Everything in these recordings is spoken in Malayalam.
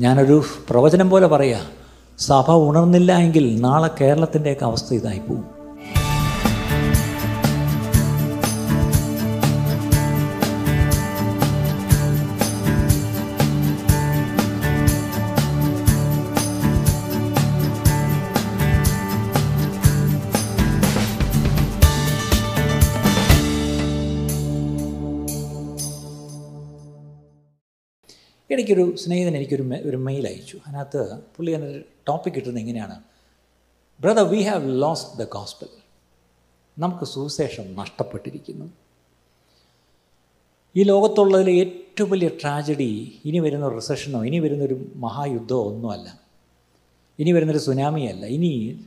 ഞാനൊരു പ്രവചനം പോലെ പറയാ സഭ ഉണർന്നില്ല എങ്കിൽ നാളെ കേരളത്തിന്റെയൊക്കെ അവസ്ഥ ഇതായി എനിക്കൊരു സ്നേഹിതൻ എനിക്കൊരു ഒരു മെയിൽ അയച്ചു. അതിനകത്ത് പുള്ളി എന്നൊരു ടോപ്പിക് കിട്ടുന്നത് എങ്ങനെയാണ് brother we have lost the gospel നമുക്ക് സുവിശേഷം നഷ്ടപ്പെട്ടിരിക്കുന്നു. ഈ ലോകത്തുള്ളതിലെ ഏറ്റവും വലിയ ട്രാജഡി ഇനി വരുന്ന റിസഷനോ ഇനി വരുന്നൊരു മഹായുദ്ധമോ ഒന്നുമല്ല. ഇനി വരുന്നൊരു സുനാമിയല്ല ഇനി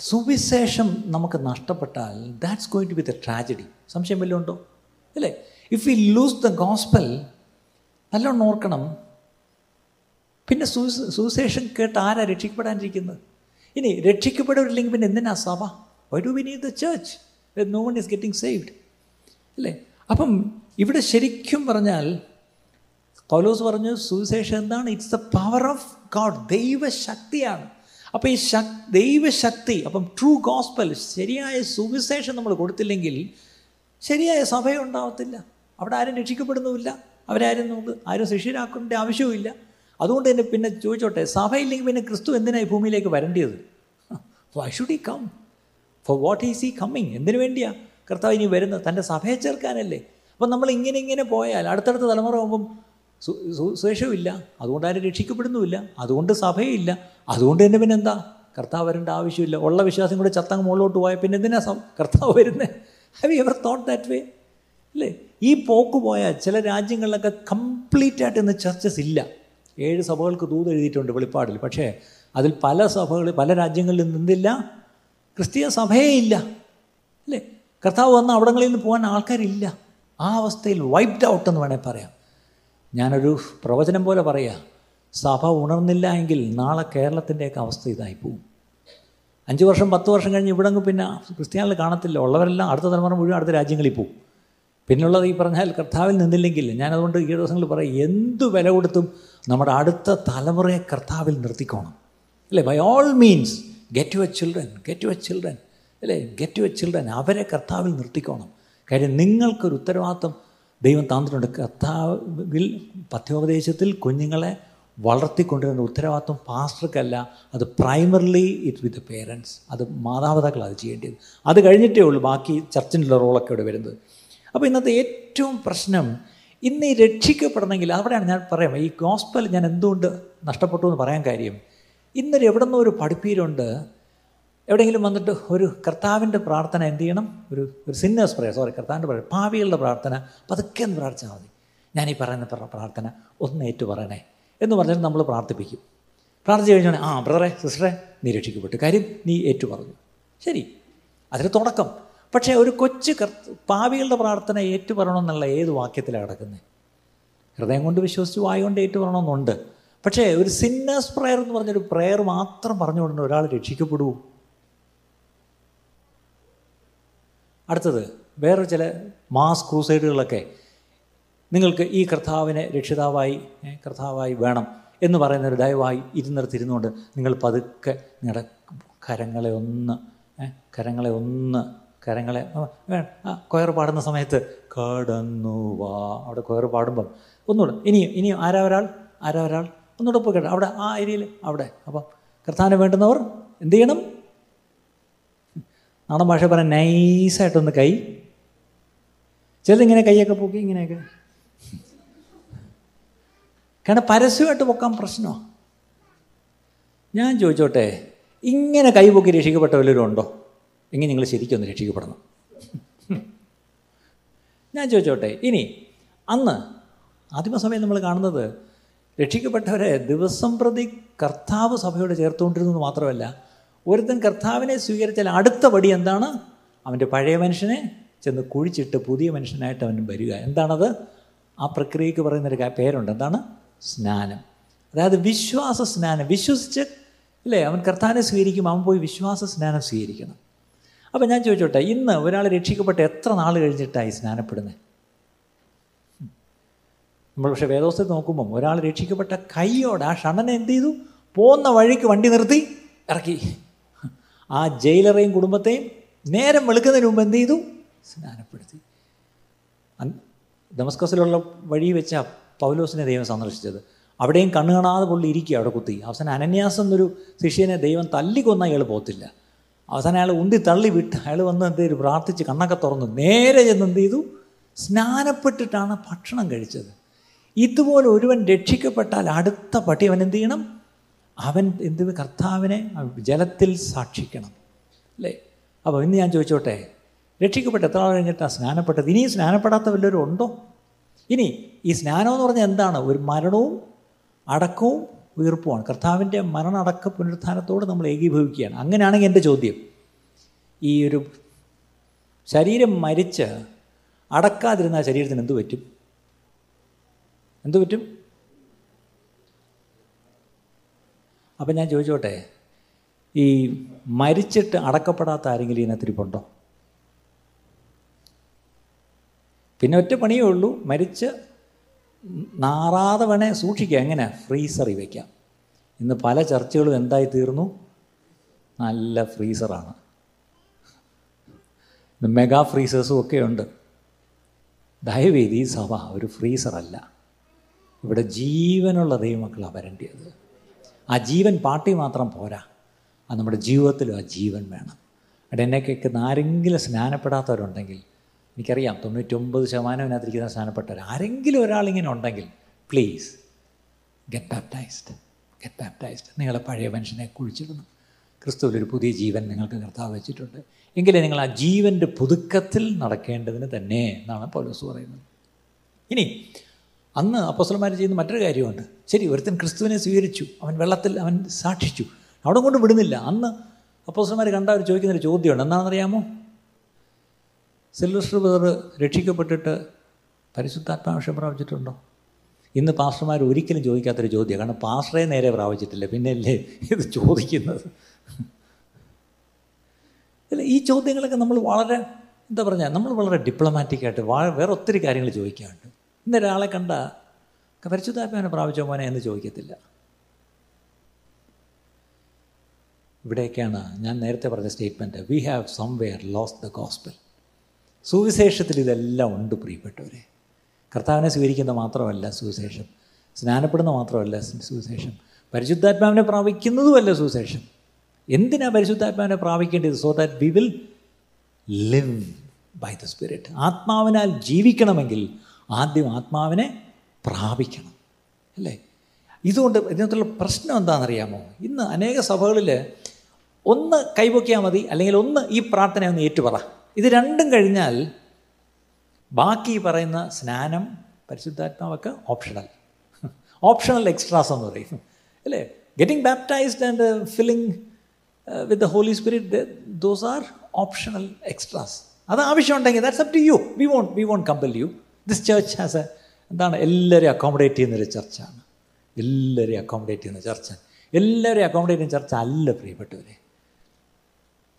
സുവിശേഷം നമുക്ക് നഷ്ടപ്പെട്ടാൽ that's going to be the tragedy സംശയം വല്ലതും ഉണ്ടോ? അല്ലേ? If we lose the gospel നല്ലോണം ഓർക്കണം. പിന്നെ സുവിശ- സുവിശേഷം കേട്ട് ആരാ രക്ഷിക്കപ്പെടാനിരിക്കുന്നത്? ഇനി രക്ഷിക്കപ്പെടില്ലെങ്കിൽ പിന്നെ എന്തിനാ സഭ? ഒരു do we need the church no one is getting saved അല്ലേ? അപ്പം ഇവിടെ ശരിക്കും പറഞ്ഞാൽ പൗലോസ് പറഞ്ഞു സുവിശേഷം എന്താണ്? It's the power of God ദൈവശക്തിയാണ്. അപ്പം ഈ ശക് ദൈവശക്തി അപ്പം ട്രൂ ഗോസ്പൽ ശരിയായ സുവിശേഷം നമ്മൾ കൊടുത്തില്ലെങ്കിൽ ശരിയായ സഭയുണ്ടാവത്തില്ല. അവിടെ ആരും രക്ഷിക്കപ്പെടുന്നുമില്ല. അവരാരും നമുക്ക് ആരും ശിഷ്യരാക്കേണ്ട ആവശ്യവുമില്ല. അതുകൊണ്ട് തന്നെ പിന്നെ ചോദിച്ചോട്ടെ സഭയില്ലെങ്കിൽ പിന്നെ ക്രിസ്തു എന്തിനായി ഭൂമിയിലേക്ക് വരേണ്ടത് why should he come for what is he coming എന്തിനു വേണ്ടിയാ കർത്താവ് ഇനി വരുന്നത്? തന്റെ സഭയെ ചേർക്കാനല്ലേ? അപ്പം നമ്മൾ ഇങ്ങനെ ഇങ്ങനെ പോയാൽ അടുത്തടുത്ത തലമുറ ആകുമ്പം സുശേഷമില്ല അതുകൊണ്ട് ആരും രക്ഷിക്കപ്പെടുന്നുമില്ല. അതുകൊണ്ട് സഭയില്ല. അതുകൊണ്ട് തന്നെ പിന്നെ എന്താ? കർത്താവ് വരേണ്ട ആവശ്യമില്ല. ഉള്ള വിശ്വാസം കൂടെ ചത്തങ്ങ് മുകളിലോട്ട് പോയാൽ പിന്നെ എന്തിനാ കർത്താവ് വരുന്നത് have you ever thought that way അല്ലേ? ഈ പോക്ക് പോയ ചില രാജ്യങ്ങളിലൊക്കെ കംപ്ലീറ്റ് ആയിട്ട് ഇന്ന് ചർച്ചസ് ഇല്ല. ഏഴ് സഭകൾക്ക് ദൂത് എഴുതിയിട്ടുണ്ട് വെളിപ്പാടിൽ. പക്ഷേ അതിൽ പല സഭകൾ പല രാജ്യങ്ങളിൽ നിന്നില്ല ക്രിസ്തീയ സഭയേ ഇല്ല. അല്ലേ? കർത്താവ് വന്ന അവിടങ്ങളിൽ നിന്ന് പോകാൻ ആൾക്കാരില്ല. ആ അവസ്ഥയിൽ വൈപ്ഡ് ഔട്ട് എന്ന് വേണേൽ പറയാം. ഞാനൊരു പ്രവചനം പോലെ പറയാം. സഭ ഉണർന്നില്ല എങ്കിൽ നാളെ കേരളത്തിന്റെയൊക്കെ അവസ്ഥ ഇതായി പോവും. അഞ്ച് വർഷം പത്ത് വർഷം കഴിഞ്ഞ് ഇവിടെ പിന്നെ ക്രിസ്ത്യാനികൾ കാണത്തില്ല. ഉള്ളവരെല്ലാം അടുത്ത തലമുറ മുഴുവൻ അടുത്ത രാജ്യങ്ങളിൽ പോകും പിന്നുള്ളത് ഈ പറഞ്ഞാൽ കർത്താവിൽ നിന്നില്ലെങ്കിൽ ഞാനതുകൊണ്ട് ഈ ദിവസങ്ങളിൽ പറയും എന്ത് വില കൊടുത്തും നമ്മുടെ അടുത്ത തലമുറയെ കർത്താവിൽ നിർത്തിക്കോണം. അല്ലേ? By all means get your children get your children അല്ലേ? ഗെറ്റ് യുവർ ചിൽഡ്രൻ അവരെ കർത്താവിൽ നിർത്തിക്കോണം. കാര്യം നിങ്ങൾക്കൊരു ഉത്തരവാദിത്വം ദൈവം തന്നിട്ടുണ്ട്. കർത്താവിൽ പഥ്യോപദേശത്തിൽ കുഞ്ഞുങ്ങളെ വളർത്തിക്കൊണ്ടിരുന്ന ഉത്തരവാദിത്വം പാസ്റ്റർക്കല്ല അത് പ്രൈമറിലി ഇറ്റ് വിത്ത് പേരൻസ് അത് മാതാപിതാക്കൾ അത് ചെയ്യേണ്ടത്. അത് കഴിഞ്ഞിട്ടേ ഉള്ളൂ ബാക്കി ചർച്ചിനുള്ള റോളൊക്കെ ഇവിടെ വരുന്നത്. അപ്പോൾ ഇന്നത്തെ ഏറ്റവും പ്രശ്നം ഇന്ന് ഈ രക്ഷിക്കപ്പെടണമെങ്കിൽ അവിടെയാണ് ഞാൻ പറയാം. ഈ ഗോസ്പൽ ഞാൻ എന്തുകൊണ്ട് നഷ്ടപ്പെട്ടു എന്ന് പറയാൻ കാര്യം. ഇന്നൊരു എവിടെ നിന്നോ ഒരു പഠിപ്പീരുണ്ട്. എവിടെയെങ്കിലും വന്നിട്ട് ഒരു കർത്താവിന്റെ പ്രാർത്ഥന എന്ത് ചെയ്യണം? ഒരു ഒരു സിന്നേഴ്സ് പ്രയർ സോറി കർത്താവിന്റെ പ്രയർ ഭാവികളുടെ പ്രാർത്ഥന പതുക്കെ ഒന്ന് പ്രാർത്ഥിച്ചാൽ മതി. ഞാൻ ഈ പറയുന്ന പ്രാർത്ഥന ഒന്ന് ഏറ്റു പറയണേ എന്ന് പറഞ്ഞാൽ നമ്മൾ പ്രാർത്ഥിപ്പിക്കും. പ്രാർത്ഥിച്ചു കഴിഞ്ഞാൽ ആ ബ്രദറെ സിസ്റ്ററെ നീ രക്ഷിക്കപ്പെട്ടു. കാര്യം നീ ഏറ്റു പറഞ്ഞു. ശരി. അതിന് തുടക്കം. പക്ഷേ ഒരു കൊച്ചു പാവികളുടെ പ്രാർത്ഥന ഏറ്റുപറണമെന്നുള്ള ഏത് വാക്യത്തിലാണ് കിടക്കുന്നത് ഹൃദയം കൊണ്ട് വിശ്വസിച്ച് വായുകൊണ്ട് കൊണ്ട് ഏറ്റു പറയണമെന്നുണ്ട് പക്ഷേ ഒരു സിന്നേഴ്സ് പ്രെയർ എന്ന് പറഞ്ഞൊരു പ്രെയർ മാത്രം പറഞ്ഞുകൊണ്ട് ഒരാൾ രക്ഷിക്കപ്പെടുവോ? അടുത്തത് വേറെ ചില മാസ് ക്രൂസൈഡുകളൊക്കെ നിങ്ങൾക്ക് ഈ കർത്താവിനെ രക്ഷിതാവായി കർത്താവായി വേണം എന്ന് പറയുന്ന ഒരു ദയവായി ഇരുന്നിടത്തിരുന്നുകൊണ്ട് നിങ്ങൾ പതുക്കെ നിങ്ങളുടെ കരങ്ങളെ ഒന്ന് കരങ്ങളെ ഒന്ന് കരങ്ങളെ. ആ, കൊയർ പാടുന്ന സമയത്ത് കടന്നു വാ. അവിടെ കൊയർ പാടുമ്പം ഒന്നുകൂടെ ഇനിയും ഇനിയും ആരാ ഒരാൾ? ആരാ ഒരാൾ? ഒന്നുകൂടെ പോയി കേട്ടോ. അവിടെ ആ ഏരിയയിൽ അവിടെ. അപ്പം കർത്താനം വേണ്ടുന്നവർ എന്ത് ചെയ്യണം? നാടൻ ഭാഷ പറയാൻ നൈസായിട്ടൊന്ന് കൈ. ചിലതിങ്ങനെ കൈയൊക്കെ പൊക്കി ഇങ്ങനെയൊക്കെ. കാരണം പരസ്യമായിട്ട് പൊക്കാൻ പ്രശ്നമാണ് ഞാൻ ചോദിച്ചോട്ടെ ഇങ്ങനെ കൈ പൊക്കി രക്ഷിക്കപ്പെട്ട വല്ലവരും ഉണ്ടോ എങ്കിൽ നിങ്ങൾ ശരിക്കും ഒന്ന് രക്ഷിക്കപ്പെടണം. ഞാൻ ചോദിച്ചോട്ടെ ഇനി അന്ന് ആദിമസമയം നമ്മൾ കാണുന്നത് രക്ഷിക്കപ്പെട്ടവരെ ദിവസം പ്രതി കർത്താവ് സഭയോട് ചേർത്തുകൊണ്ടിരുന്നത് മാത്രമല്ല ഒരുത്തൻ കർത്താവിനെ സ്വീകരിച്ചാൽ അടുത്ത പടി എന്താണ്? അവന്റെ പഴയ മനുഷ്യനെ ചെന്ന് കുഴിച്ചിട്ട് പുതിയ മനുഷ്യനായിട്ട് അവൻ വരിക. എന്താണത്? ആ പ്രക്രിയക്ക് പറയുന്നൊരു പേരുണ്ട്. എന്താണ്? സ്നാനം. അതായത് വിശ്വാസ സ്നാനം. വിശ്വസിച്ച് അല്ലേ? അവൻ കർത്താവിനെ സ്വീകരിക്കും അവൻ പോയി വിശ്വാസ സ്നാനം സ്വീകരിക്കണം. അപ്പം ഞാൻ ചോദിച്ചോട്ടെ ഇന്ന് ഒരാൾ രക്ഷിക്കപ്പെട്ട് എത്ര നാൾ കഴിഞ്ഞിട്ടായി സ്നാനപ്പെടുന്നത് നമ്മൾ പക്ഷേ വേദോസ്ഥ നോക്കുമ്പം ഒരാൾ രക്ഷിക്കപ്പെട്ട കൈയോടെ ആ ഷണ്ണൻ എന്ത് ചെയ്തു? പോകുന്ന വഴിക്ക് വണ്ടി നിർത്തി ഇറക്കി. ആ ജയിലറേയും കുടുംബത്തെയും നേരം വെളുക്കുന്നതിന് മുമ്പ് എന്ത് ചെയ്തു? സ്നാനപ്പെടുത്തി. ദമസ്കസിലുള്ള വഴി വെച്ച പൗലോസിനെ ദൈവം സന്ദർശിച്ചത്. അവിടെയും കണ്ണു കാണാതെ പുള്ളി ഇരിക്കുക അവിടെ കുത്തി. അവസാനം അനന്യാസം എന്നൊരു ശിഷ്യനെ ദൈവം തല്ലിക്കൊന്നാൽ ഇയാൾ പോകത്തില്ല അവസാനം അയാൾ ഉന്തി തള്ളി വിട്ട് അയാൾ വന്ന് എന്ത് ചെയ്തു? പ്രാർത്ഥിച്ച് കണ്ണൊക്കെ തുറന്നു. നേരെ ചെന്ന് എന്ത് ചെയ്തു? സ്നാനപ്പെട്ടിട്ടാണ് ഭക്ഷണം കഴിച്ചത്. ഇതുപോലെ ഒരുവൻ രക്ഷിക്കപ്പെട്ടാൽ അടുത്ത പട്ടി അവൻ എന്ത് ചെയ്യണം? അവൻ എന്ത് കർത്താവിനെ ജലത്തിൽ സാക്ഷിക്കണം. അല്ലേ? അപ്പോൾ ഇന്ന് ഞാൻ ചോദിച്ചോട്ടെ രക്ഷിക്കപ്പെട്ട എത്ര നാൾ കഴിഞ്ഞിട്ടാണ് സ്നാനപ്പെട്ടത്? ഇനിയും സ്നാനപ്പെടാത്ത വല്ലവരും ഉണ്ടോ? ഇനി ഈ സ്നാനം എന്ന് പറഞ്ഞാൽ എന്താണ്? ഒരു മരണവും അടക്കവും ഉയർപ്പുമാണ്. കർത്താവിന്റെ മരണടക്ക പുനരുത്ഥാനത്തോട് നമ്മൾ ഏകീഭവിക്കുകയാണ്. അങ്ങനെയാണെങ്കിൽ എന്റെ ചോദ്യം ഈ ഒരു ശരീരം മരിച്ച് അടക്കാതിരുന്ന ശരീരത്തിന് എന്തു പറ്റും? എന്തു പറ്റും? അപ്പം ഞാൻ ചോദിച്ചോട്ടെ ഈ മരിച്ചിട്ട് അടക്കപ്പെടാത്ത ആരെങ്കിലും ഇതിനകത്തിരിപ്പുണ്ടോ പിന്നെ ഒറ്റ പണിയേ ഉള്ളൂ മരിച്ച് നാറാതെ വേണേ സൂക്ഷിക്കുക എങ്ങനെ? ഫ്രീസറിൽ വയ്ക്കാം ഇന്ന് പല ചർച്ചകളും എന്തായി തീർന്നു? നല്ല ഫ്രീസറാണ്. മെഗാ ഫ്രീസേഴ്സും ഒക്കെ ഉണ്ട്. ദയവേദി സഭ ഒരു ഫ്രീസറല്ല. ഇവിടെ ജീവനുള്ള ദൈവമക്കളാണ് വരേണ്ടത് ആ ജീവൻ പാട്ടി മാത്രം പോരാ. അത് നമ്മുടെ ജീവിതത്തിലും ആ ജീവൻ വേണം. അവിടെ എന്നെ കേൾക്കുന്ന ആരെങ്കിലും സ്നാനപ്പെടാത്തവരുണ്ടെങ്കിൽ എനിക്കറിയാം തൊണ്ണൂറ്റൊമ്പത് ശതമാനം ഇതിനകത്തിരിക്കുന്ന സ്ഥാനപ്പെട്ടവർ ആരെങ്കിലും ഒരാളിങ്ങനെ ഉണ്ടെങ്കിൽ please get baptized get baptized നിങ്ങളെ പഴയ മനുഷ്യനെ കുഴിച്ചിടണം ക്രിസ്തുവിലൊരു പുതിയ ജീവൻ നിങ്ങൾക്ക് കർത്താവ് വെച്ചിട്ടുണ്ട്. എങ്കിലേ നിങ്ങൾ ആ ജീവന്റെ പുതുക്കത്തിൽ നടക്കേണ്ടതിന് തന്നെ എന്നാണ് പൗലോസ് പറയുന്നത്. ഇനി അന്ന് അപ്പോസ്ലന്മാർ ചെയ്യുന്ന മറ്റൊരു കാര്യമുണ്ട്. ശരി ഒരുത്തൻ ക്രിസ്തുവിനെ സ്വീകരിച്ചു. അവൻ വെള്ളത്തിൽ അവൻ സാക്ഷിച്ചു. അവിടെ കൊണ്ട് വിടുന്നില്ല. അന്ന് അപ്പോസ്ലന്മാർ കണ്ട അവർ ചോദിക്കുന്നൊരു ചോദ്യമുണ്ട്. എന്താണെന്നറിയാമോ? സിൽവസ്റ്റർ ബ്രദർ രക്ഷിക്കപ്പെട്ടിട്ട് പരിശുദ്ധാത്മാവിഷം പ്രാപിച്ചിട്ടുണ്ടോ? ഇന്ന് പാസ്റ്റർമാർ ഒരിക്കലും ചോദിക്കാത്തൊരു ചോദ്യം. കാരണം പാസ്റ്ററെ നേരെ പ്രാപിച്ചിട്ടില്ല. പിന്നെയല്ലേ ഇത് ചോദിക്കുന്നത്? അല്ല ഈ ചോദ്യങ്ങളൊക്കെ നമ്മൾ വളരെ എന്താ പറഞ്ഞാൽ നമ്മൾ വളരെ ഡിപ്ലോമാറ്റിക്കായിട്ട് വാ വേറെ ഒത്തിരി കാര്യങ്ങൾ ചോദിക്കാറുണ്ട്. ഇന്ന് ഒരാളെ കണ്ട പരിശുദ്ധാത്മാവിനെ പ്രാപിച്ചോ മോനെ? എന്ന് ചോദിക്കത്തില്ല. ഇവിടെയൊക്കെയാണ് ഞാൻ നേരത്തെ പറഞ്ഞ statement we have somewhere lost the gospel സുവിശേഷത്തിൽ ഇതെല്ലാം ഉണ്ട് പ്രിയപ്പെട്ടവരെ. കർത്താവിനെ സ്വീകരിക്കുന്ന മാത്രമല്ല സുവിശേഷം. സ്നാനപ്പെടുന്ന മാത്രമല്ല സുവിശേഷം. പരിശുദ്ധാത്മാവിനെ പ്രാപിക്കുന്നതുമല്ല സുവിശേഷം. എന്തിനാണ് പരിശുദ്ധാത്മാവിനെ പ്രാപിക്കേണ്ടത്? So that we will live by the spirit ആത്മാവിനാൽ ജീവിക്കണമെങ്കിൽ ആദ്യം ആത്മാവിനെ പ്രാപിക്കണം. അല്ലേ? ഇതുകൊണ്ട് ഇതിനകത്തുള്ള പ്രശ്നം എന്താണെന്നറിയാമോ? ഇന്ന് അനേക സഭകളിൽ ഒന്ന് കൈപൊക്കിയാൽ മതി അല്ലെങ്കിൽ ഒന്ന് ഈ പ്രാർത്ഥന ഒന്ന് ഏറ്റുപറ. ഇത് രണ്ടും കഴിഞ്ഞാൽ ബാക്കി പറയുന്ന സ്നാനം പരിശുദ്ധാത്മാവൊക്കെ ഓപ്ഷണൽ ഓപ്ഷണൽ എക്സ്ട്രാസ് എന്ന് പറയും. അല്ലേ? Getting baptized and filling with the holy spirit those are optional extras അത് ആവശ്യമുണ്ടെങ്കിൽ that's up to you we won't we won't compel you this church has a എന്താണ് എല്ലാവരെയും അക്കോമഡേറ്റ് ചെയ്യുന്നൊരു ചർച്ചാണ് എല്ലാവരെയും അക്കോമഡേറ്റ് ചെയ്യുന്ന ചർച്ച എല്ലാവരെയും അക്കോമഡേറ്റ് ചെയ്യുന്ന ചർച്ച അല്ല പ്രിയപ്പെട്ടവരെ.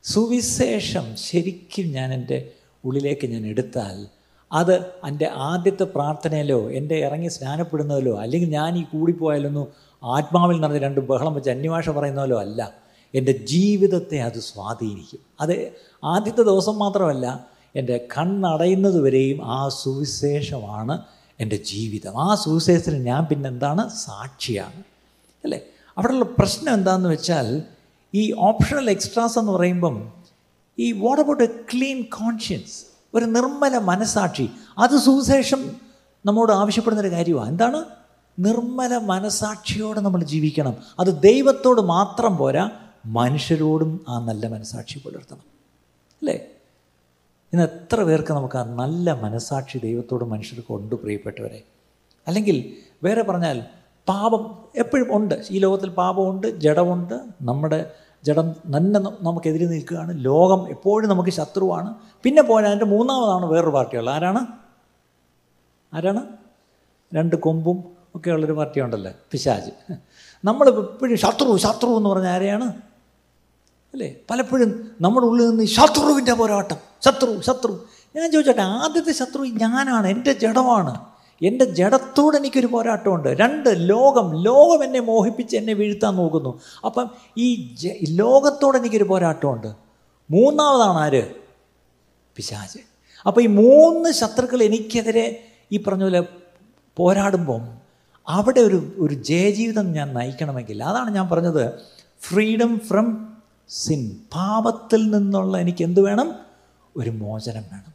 സുവിശേഷം ശരിക്കും ഞാൻ എന്റെ ഉള്ളിലേക്ക് ഞാൻ എടുത്താൽ അത് എന്റെ ആദ്യത്തെ പ്രാർത്ഥനയിലോ എന്റെ ഇറങ്ങി സ്നാനപ്പെടുന്നതിലോ അല്ലെങ്കിൽ ഞാൻ ഈ കൂടിപ്പോയാലൊന്നും ആത്മാവിൽ നടന്ന് രണ്ട് ബഹളം വെച്ച് അന്യഭാഷ പറയുന്നതിലോ അല്ല. എന്റെ ജീവിതത്തെ അത് സ്വാധീനിക്കും. അത് ആദ്യത്തെ ദിവസം മാത്രമല്ല എന്റെ കണ്ണടയുന്നത് വരെയും ആ സുവിശേഷമാണ് എന്റെ ജീവിതം. ആ സുവിശേഷത്തിന് ഞാൻ പിന്നെ എന്താണ് സാക്ഷിയാണ്. അല്ലേ? അവിടെയുള്ള പ്രശ്നം എന്താണെന്ന് വെച്ചാൽ ഈ ഓപ്ഷണൽ എക്സ്ട്രാസ് എന്ന് പറയുമ്പം ഈ what about a clean conscience ഒരു നിർമ്മല മനസാക്ഷി. അത് സുവിശേഷം നമ്മോട് ആവശ്യപ്പെടുന്നൊരു കാര്യമാണ് എന്താണ്? നിർമ്മല മനസാക്ഷിയോടെ നമ്മൾ ജീവിക്കണം. അത് ദൈവത്തോട് മാത്രം പോരാ മനുഷ്യരോടും ആ നല്ല മനസാക്ഷി പുലർത്തണം. അല്ലേ? ഇന്ന് എത്ര പേർക്ക് നമുക്ക് ആ നല്ല മനസാക്ഷി ദൈവത്തോടും മനുഷ്യർക്ക് ഉണ്ട് പ്രിയപ്പെട്ടവരെ? അല്ലെങ്കിൽ വേറെ പറഞ്ഞാൽ പാപം എപ്പോഴും ഉണ്ട്. ഈ ലോകത്തിൽ പാപമുണ്ട് ജഡമുണ്ട് നമ്മുടെ ജഡം നന്നെ നമുക്കെതിരെ നിൽക്കുകയാണ്. ലോകം എപ്പോഴും നമുക്ക് ശത്രുവാണ്. പിന്നെ പോയാൽ അതിന്റെ മൂന്നാമതാണ് വേറൊരു പാർട്ടിയുള്ള ആരാണ്? ആരാണ്? രണ്ട് കൊമ്പും ഒക്കെ ഉള്ളൊരു പാർട്ടി ഉണ്ടല്ലേ പിശാജ്. നമ്മൾ എപ്പോഴും ശത്രു ശത്രു എന്ന് പറഞ്ഞ ആരെയാണ്? അല്ലേ? പലപ്പോഴും നമ്മുടെ ഉള്ളിൽ നിന്ന് ശത്രുവിന്റെ പോരാട്ടം. ശത്രു ശത്രു. ഞാൻ ചോദിച്ചോട്ടെ ആദ്യത്തെ ശത്രു ഞാനാണ് എന്റെ ജഡമാണ്. എന്റെ ജഡത്തോട് എനിക്കൊരു പോരാട്ടമുണ്ട്. രണ്ട് ലോകം ലോകം എന്നെ മോഹിപ്പിച്ച് എന്നെ വീഴ്ത്താൻ നോക്കുന്നു. അപ്പം ഈ ലോകത്തോട് എനിക്കൊരു പോരാട്ടമുണ്ട്. മൂന്നാമതാണ് ആര്? പിശാച്. അപ്പോൾ ഈ മൂന്ന് ശത്രുക്കൾ എനിക്കെതിരെ ഈ പറഞ്ഞ പോലെ പോരാടുമ്പം അവിടെ ഒരു ഒരു ജയജീവിതം ഞാൻ നയിക്കണമെങ്കിൽ അതാണ് ഞാൻ പറഞ്ഞത് ഫ്രീഡം ഫ്രം സിൻ പാപത്തിൽ നിന്നുള്ള എനിക്ക് എന്ത് വേണം? ഒരു മോചനം വേണം.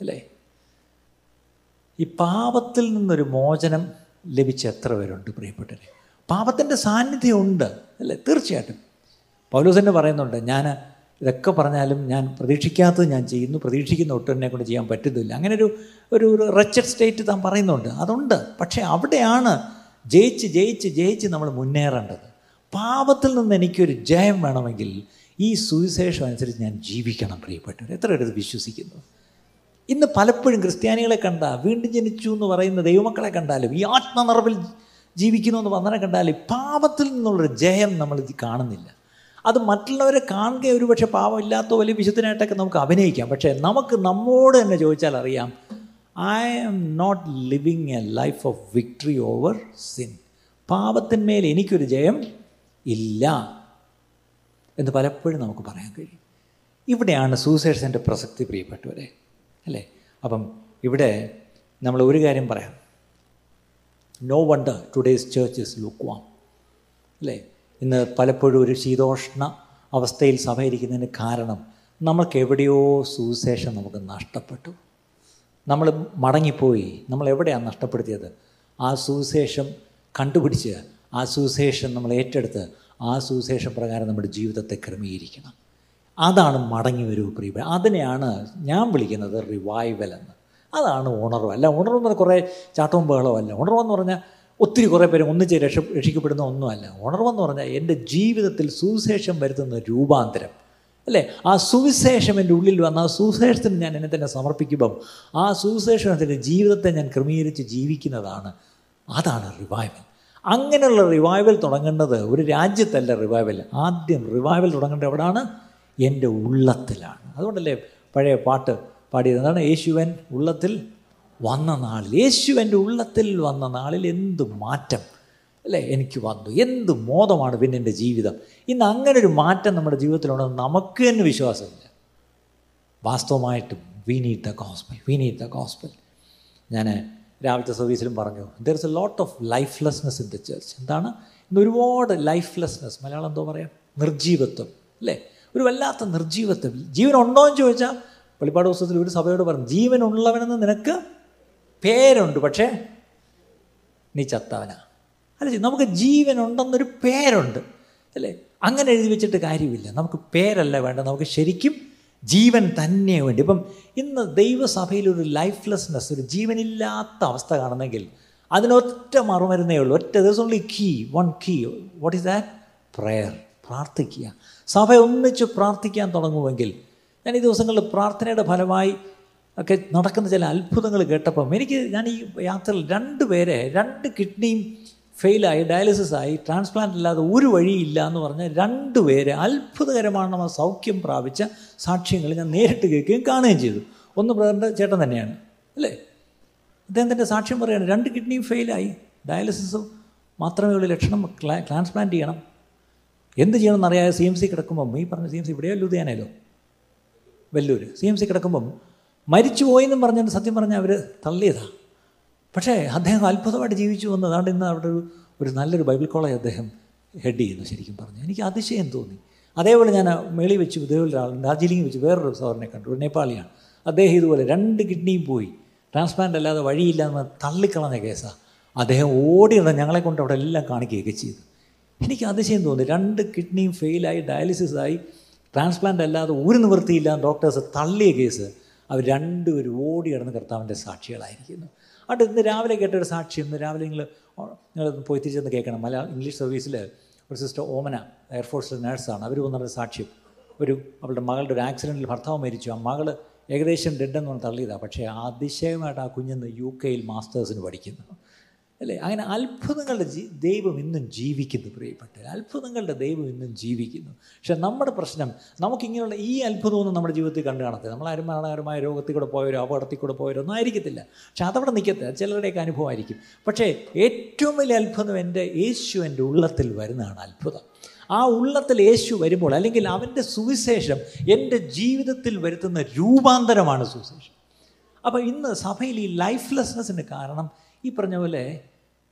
അല്ലേ? ഈ പാപത്തിൽ നിന്നൊരു മോചനം ലഭിച്ച എത്ര പേരുണ്ട് പ്രിയപ്പെട്ടവരെ? പാപത്തിന്റെ സാന്നിധ്യം ഉണ്ട് അല്ലേ? തീർച്ചയായിട്ടും. പൗലോസ് തന്നെ പറയുന്നുണ്ട് ഞാൻ ഇതൊക്കെ പറഞ്ഞാലും ഞാൻ പ്രതീക്ഷിക്കാത്തത് ഞാൻ ചെയ്യുന്നു പ്രതീക്ഷിക്കുന്ന ഒട്ടും എന്നെ കൊണ്ട് ചെയ്യാൻ പറ്റുന്നില്ല. അങ്ങനെ ഒരു ഒരു ഒരു റച്ചഡ് സ്റ്റേറ്റ് താൻ പറയുന്നുണ്ട്. അതുണ്ട്. പക്ഷേ അവിടെയാണ് ജയിച്ച് ജയിച്ച് ജയിച്ച് നമ്മൾ മുന്നേറേണ്ടത്. പാപത്തിൽ നിന്ന് എനിക്കൊരു ജയം വേണമെങ്കിൽ ഈ സുവിശേഷം അനുസരിച്ച് ഞാൻ ജീവിക്കണം പ്രിയപ്പെട്ടവർ എത്ര പേര് ഇത് വിശ്വസിക്കുന്നു. ഇന്ന് പലപ്പോഴും ക്രിസ്ത്യാനികളെ കണ്ട വീണ്ടും ജനിച്ചു എന്ന് പറയുന്ന ദൈവമക്കളെ കണ്ടാലും ഈ ആത്മനിറവിൽ ജീവിക്കുന്നു എന്ന് പറഞ്ഞാൽ കണ്ടാലും പാപത്തിൽ നിന്നുള്ളൊരു ജയം നമ്മൾ കാണുന്നില്ല. അത് മറ്റുള്ളവരെ കാണുക ഒരു പക്ഷേ പാപമില്ലാത്ത വലിയ വിശുദ്ധനായിട്ടൊക്കെ നമുക്ക് അഭിനയിക്കാം. പക്ഷേ നമുക്ക് നമ്മോട് തന്നെ ചോദിച്ചാൽ അറിയാം I am not living a life of victory over sin പാപത്തിന്മേൽ എനിക്കൊരു ജയം ഇല്ല എന്ന് പലപ്പോഴും നമുക്ക് പറയാൻ കഴിയും. ഇവിടെയാണ് സൂസൈഡ്സിന്റെ പ്രസക്തി പ്രിയപ്പെട്ടവരെ. അല്ലേ? അപ്പം ഇവിടെ നമ്മൾ ഒരു കാര്യം പറയാം. No wonder today's church is lukewarm അല്ലേ? ഇന്ന് പലപ്പോഴും ഒരു ശീതോഷ്ണ അവസ്ഥയിൽ സഭയിരിക്കുന്നതിന് കാരണം നമ്മൾക്ക് എവിടെയോ സുവിശേഷം നമുക്ക് നഷ്ടപ്പെട്ടു. നമ്മൾ മടങ്ങിപ്പോയി. നമ്മൾ എവിടെയാണ് നഷ്ടപ്പെടുത്തിയത്? ആ സുവിശേഷം കണ്ടുപിടിച്ച് ആ സുവിശേഷം നമ്മൾ ഏറ്റെടുത്ത് ആ സുവിശേഷം പ്രകാരം നമ്മുടെ ജീവിതത്തെ ക്രമീകരിക്കണം. അതാണ് മടങ്ങി വരൂ പ്രിയ അതിനെയാണ് ഞാൻ വിളിക്കുന്നത് റിവൈവൽ എന്ന്. അതാണ് ഉണർവ്. അല്ല ഉണർവ് എന്ന് കുറേ ചാട്ടവും ബഹളവും അല്ല ഉണർവെന്ന് പറഞ്ഞാൽ ഒത്തിരി കുറേ പേര് ഒന്നിച്ച് രക്ഷ രക്ഷിക്കപ്പെടുന്ന ഒന്നുമല്ല. ഉണർവെന്ന് പറഞ്ഞാൽ എന്റെ ജീവിതത്തിൽ സുവിശേഷം വരുത്തുന്ന രൂപാന്തരം. അല്ലേ? ആ സുവിശേഷം എന്റെ ഉള്ളിൽ വന്ന ആ സുവിശേഷത്തിന് ഞാൻ എന്നെ തന്നെ സമർപ്പിക്കുമ്പം ആ സുവിശേഷത്തിന്റെ ജീവിതത്തെ ഞാൻ ക്രമീകരിച്ച് ജീവിക്കുന്നതാണ്. അതാണ് റിവൈവൽ അങ്ങനെയുള്ള റിവൈവൽ തുടങ്ങേണ്ടത് ഒരു രാജ്യത്തല്ല റിവൈവൽ ആദ്യം റിവൈവൽ തുടങ്ങേണ്ടത് എവിടെയാണ് എന്റെ ഉള്ളത്തിലാണ്. അതുകൊണ്ടല്ലേ പഴയ പാട്ട് പാടിയത്? എന്താണ് യേശുവൻ ഉള്ളത്തിൽ വന്ന നാളിൽ? യേശുവന്റെ ഉള്ളത്തിൽ വന്ന നാളിൽ എന്ത് മാറ്റം അല്ലേ എനിക്ക് വന്നു? എന്ത് മോദമാണ് പിന്നെ എന്റെ ജീവിതം? ഇന്ന് അങ്ങനെ ഒരു മാറ്റം നമ്മുടെ ജീവിതത്തിലുണ്ടെന്ന് നമുക്ക് തന്നെ വിശ്വാസമില്ല. വാസ്തവമായിട്ടും we need the gospel we need the gospel ഞാൻ രാവിലത്തെ സർവീസിലും പറഞ്ഞു there is a lot of lifelessness in the church എന്താണ്? ഇന്ന് ഒരുപാട് ലൈഫ്ലെസ്നെസ് മലയാളം എന്തോ പറയാം? നിർജീവത്വം അല്ലേ? ഒരു വല്ലാത്ത നിർജീവത്വം ജീവൻ ഉണ്ടോ എന്ന് ചോദിച്ചാൽ വെളിപ്പാട് പുസ്തകത്തിൽ ഒരു സഭയോട് പറഞ്ഞു ജീവനുള്ളവനെന്ന് നിനക്ക് പേരുണ്ട് പക്ഷേ നീ ചത്തവനാ. അല്ല നമുക്ക് ജീവനുണ്ടെന്നൊരു പേരുണ്ട് അല്ലേ? അങ്ങനെ എഴുതി വെച്ചിട്ട് കാര്യമില്ല. നമുക്ക് പേരല്ല വേണ്ട നമുക്ക് ശരിക്കും ജീവൻ തന്നെ വേണ്ടി. ഇപ്പം ഇന്ന് ദൈവസഭയിൽ ഒരു ലൈഫ്ലെസ്നെസ് ഒരു ജീവനില്ലാത്ത അവസ്ഥ കാണുന്നെങ്കിൽ അതിനൊറ്റ മറുമരുന്നേ ഉള്ളൂ. ഒറ്റ ദിവസം only key one key what is that prayer പ്രാർത്ഥിക്കുക. സഭ ഒന്നിച്ച് പ്രാർത്ഥിക്കാൻ തുടങ്ങുമെങ്കിൽ ഞാൻ ഈ ദിവസങ്ങളിൽ പ്രാർത്ഥനയുടെ ഫലമായി ഒക്കെ നടക്കുന്ന ചില അത്ഭുതങ്ങൾ കേട്ടപ്പം എനിക്ക് ഞാൻ ഈ യാത്രയിൽ രണ്ട് പേരെ രണ്ട് കിഡ്നിയും ഫെയിലായി ഡയാലിസിസ് ആയി ട്രാൻസ്പ്ലാന്റ് ഇല്ലാതെ ഒരു വഴിയില്ല എന്ന് പറഞ്ഞ രണ്ട് പേര് അത്ഭുതകരമാണ് സൗഖ്യം പ്രാപിച്ച സാക്ഷ്യങ്ങൾ ഞാൻ നേരിട്ട് കേൾക്കുകയും കാണുകയും ചെയ്തു. ഒന്ന് ബ്രദറിന്റെ ചേട്ടൻ തന്നെയാണ് അല്ലേ? അദ്ദേഹത്തിന്റെ സാക്ഷ്യം പറയുകയാണ് രണ്ട് കിഡ്നിയും ഫെയിലായി ഡയാലിസിസും മാത്രമേ ഉള്ളൂ ലക്ഷണം ട്രാൻസ്പ്ലാന്റ് ചെയ്യണം. എന്ത് ചെയ്യണമെന്ന് അറിയാതെ സി എം സി കിടക്കുമ്പം ഈ പറഞ്ഞ സി എം സി ഇവിടെയോ ലുധിയാനയിലോ വെല്ലൂർ സി എം സി കിടക്കുമ്പം മരിച്ചു പോയെന്നും പറഞ്ഞിട്ട് സത്യം പറഞ്ഞാൽ അവർ തള്ളിയതാണ് പക്ഷേ അദ്ദേഹം അത്ഭുതമായിട്ട് ജീവിച്ചു വന്നു അതുകൊണ്ട് ഇന്ന് അവിടെ ഒരു ഒരു നല്ലൊരു ബൈബിൾ കോളേജ് അദ്ദേഹം ഹെഡ് ചെയ്യുന്നു ശരിക്കും പറഞ്ഞു എനിക്ക് അതിശയം തോന്നി. അതേപോലെ ഞാൻ മേളി വെച്ച് ഇതേപോലെ ഒരാൾ ഡാർജിലിംഗ് വെച്ച് വേറൊരു സാറിനെ കണ്ടു. ഒരു നേപ്പാളിയാണ്. അദ്ദേഹം ഇതുപോലെ രണ്ട് കിഡ്നിയും പോയി. ട്രാൻസ്പ്ലാന്റ് അല്ലാതെ വഴിയില്ല എന്ന് തള്ളിക്കളഞ്ഞ കേസാണ് അദ്ദേഹം ഓടിയിടണം ഞങ്ങളെ കൊണ്ട് അവിടെ എല്ലാം കാണിക്കുകയൊക്കെ ചെയ്തു. എനിക്ക് അതിശയം തോന്നി. രണ്ട് കിഡ്നിയും ഫെയിലായി ഡയാലിസിസ് ആയി ട്രാൻസ്പ്ലാന്റ് അല്ലാതെ ഒരു നിവൃത്തിയില്ല ഡോക്ടേഴ്സ് തള്ളിയ കേസ് അവർ രണ്ടുപേരും ഓടി കിടന്ന് കർത്താവിന്റെ സാക്ഷികളായിരിക്കുന്നു. അവിടെ ഇന്ന് രാവിലെ കേട്ടൊരു സാക്ഷി ഇന്ന് രാവിലെ നിങ്ങൾ നിങ്ങൾ പോയി തിരിച്ചെന്ന് കേൾക്കണം. മലയാളം ഇംഗ്ലീഷ് സർവീസിൽ ഒരു സിസ്റ്റർ ഓമന എയർഫോഴ്സിലെ നേഴ്സാണ്. അവർ വന്നൊരു സാക്ഷ്യം ഒരു അവളുടെ മകളുടെ ഒരു ആക്സിഡന്റിൽ ഭർത്താവ് മരിച്ചു. ആ മകൾ ഏകദേശം ഡെഡ് എന്ന് പറഞ്ഞ് തള്ളിയതാണ് പക്ഷേ അതിശയമായിട്ട് ആ കുഞ്ഞിന്ന് യു കെയിൽ മാസ്റ്റേഴ്സിന് പഠിക്കുന്നു. അല്ലേ? അങ്ങനെ അത്ഭുതങ്ങളുടെ ജീ ദൈവം ഇന്നും ജീവിക്കുന്നു പ്രിയപ്പെട്ട അത്ഭുതങ്ങളുടെ ദൈവം ഇന്നും ജീവിക്കുന്നു. പക്ഷെ നമ്മുടെ പ്രശ്നം നമുക്കിങ്ങനെയുള്ള ഈ അത്ഭുതമൊന്നും നമ്മുടെ ജീവിതത്തിൽ കണ്ടു കാണത്തില്ല. നമ്മൾ അരുമാനകരമായ രോഗത്തിൽ കൂടെ പോയവരോ അപകടത്തിൽ കൂടെ പോയവരോ ഒന്നും ആയിരിക്കത്തില്ല. പക്ഷെ അതവിടെ നിൽക്കത്തില്ല. ചിലരുടെയൊക്കെ അനുഭവമായിരിക്കും പക്ഷേ ഏറ്റവും വലിയ അത്ഭുതം എന്റെ യേശു എന്റെ ഉള്ളത്തിൽ വരുന്നതാണ് അത്ഭുതം. ആ ഉള്ളത്തിൽ യേശു വരുമ്പോൾ അല്ലെങ്കിൽ അവന്റെ സുവിശേഷം എന്റെ ജീവിതത്തിൽ വരുത്തുന്ന രൂപാന്തരമാണ് സുവിശേഷം. അപ്പോൾ ഇന്ന് സഭയിൽ ഈ ലൈഫ്ലെസ്നെസ്സിന് കാരണം ഈ പറഞ്ഞ പോലെ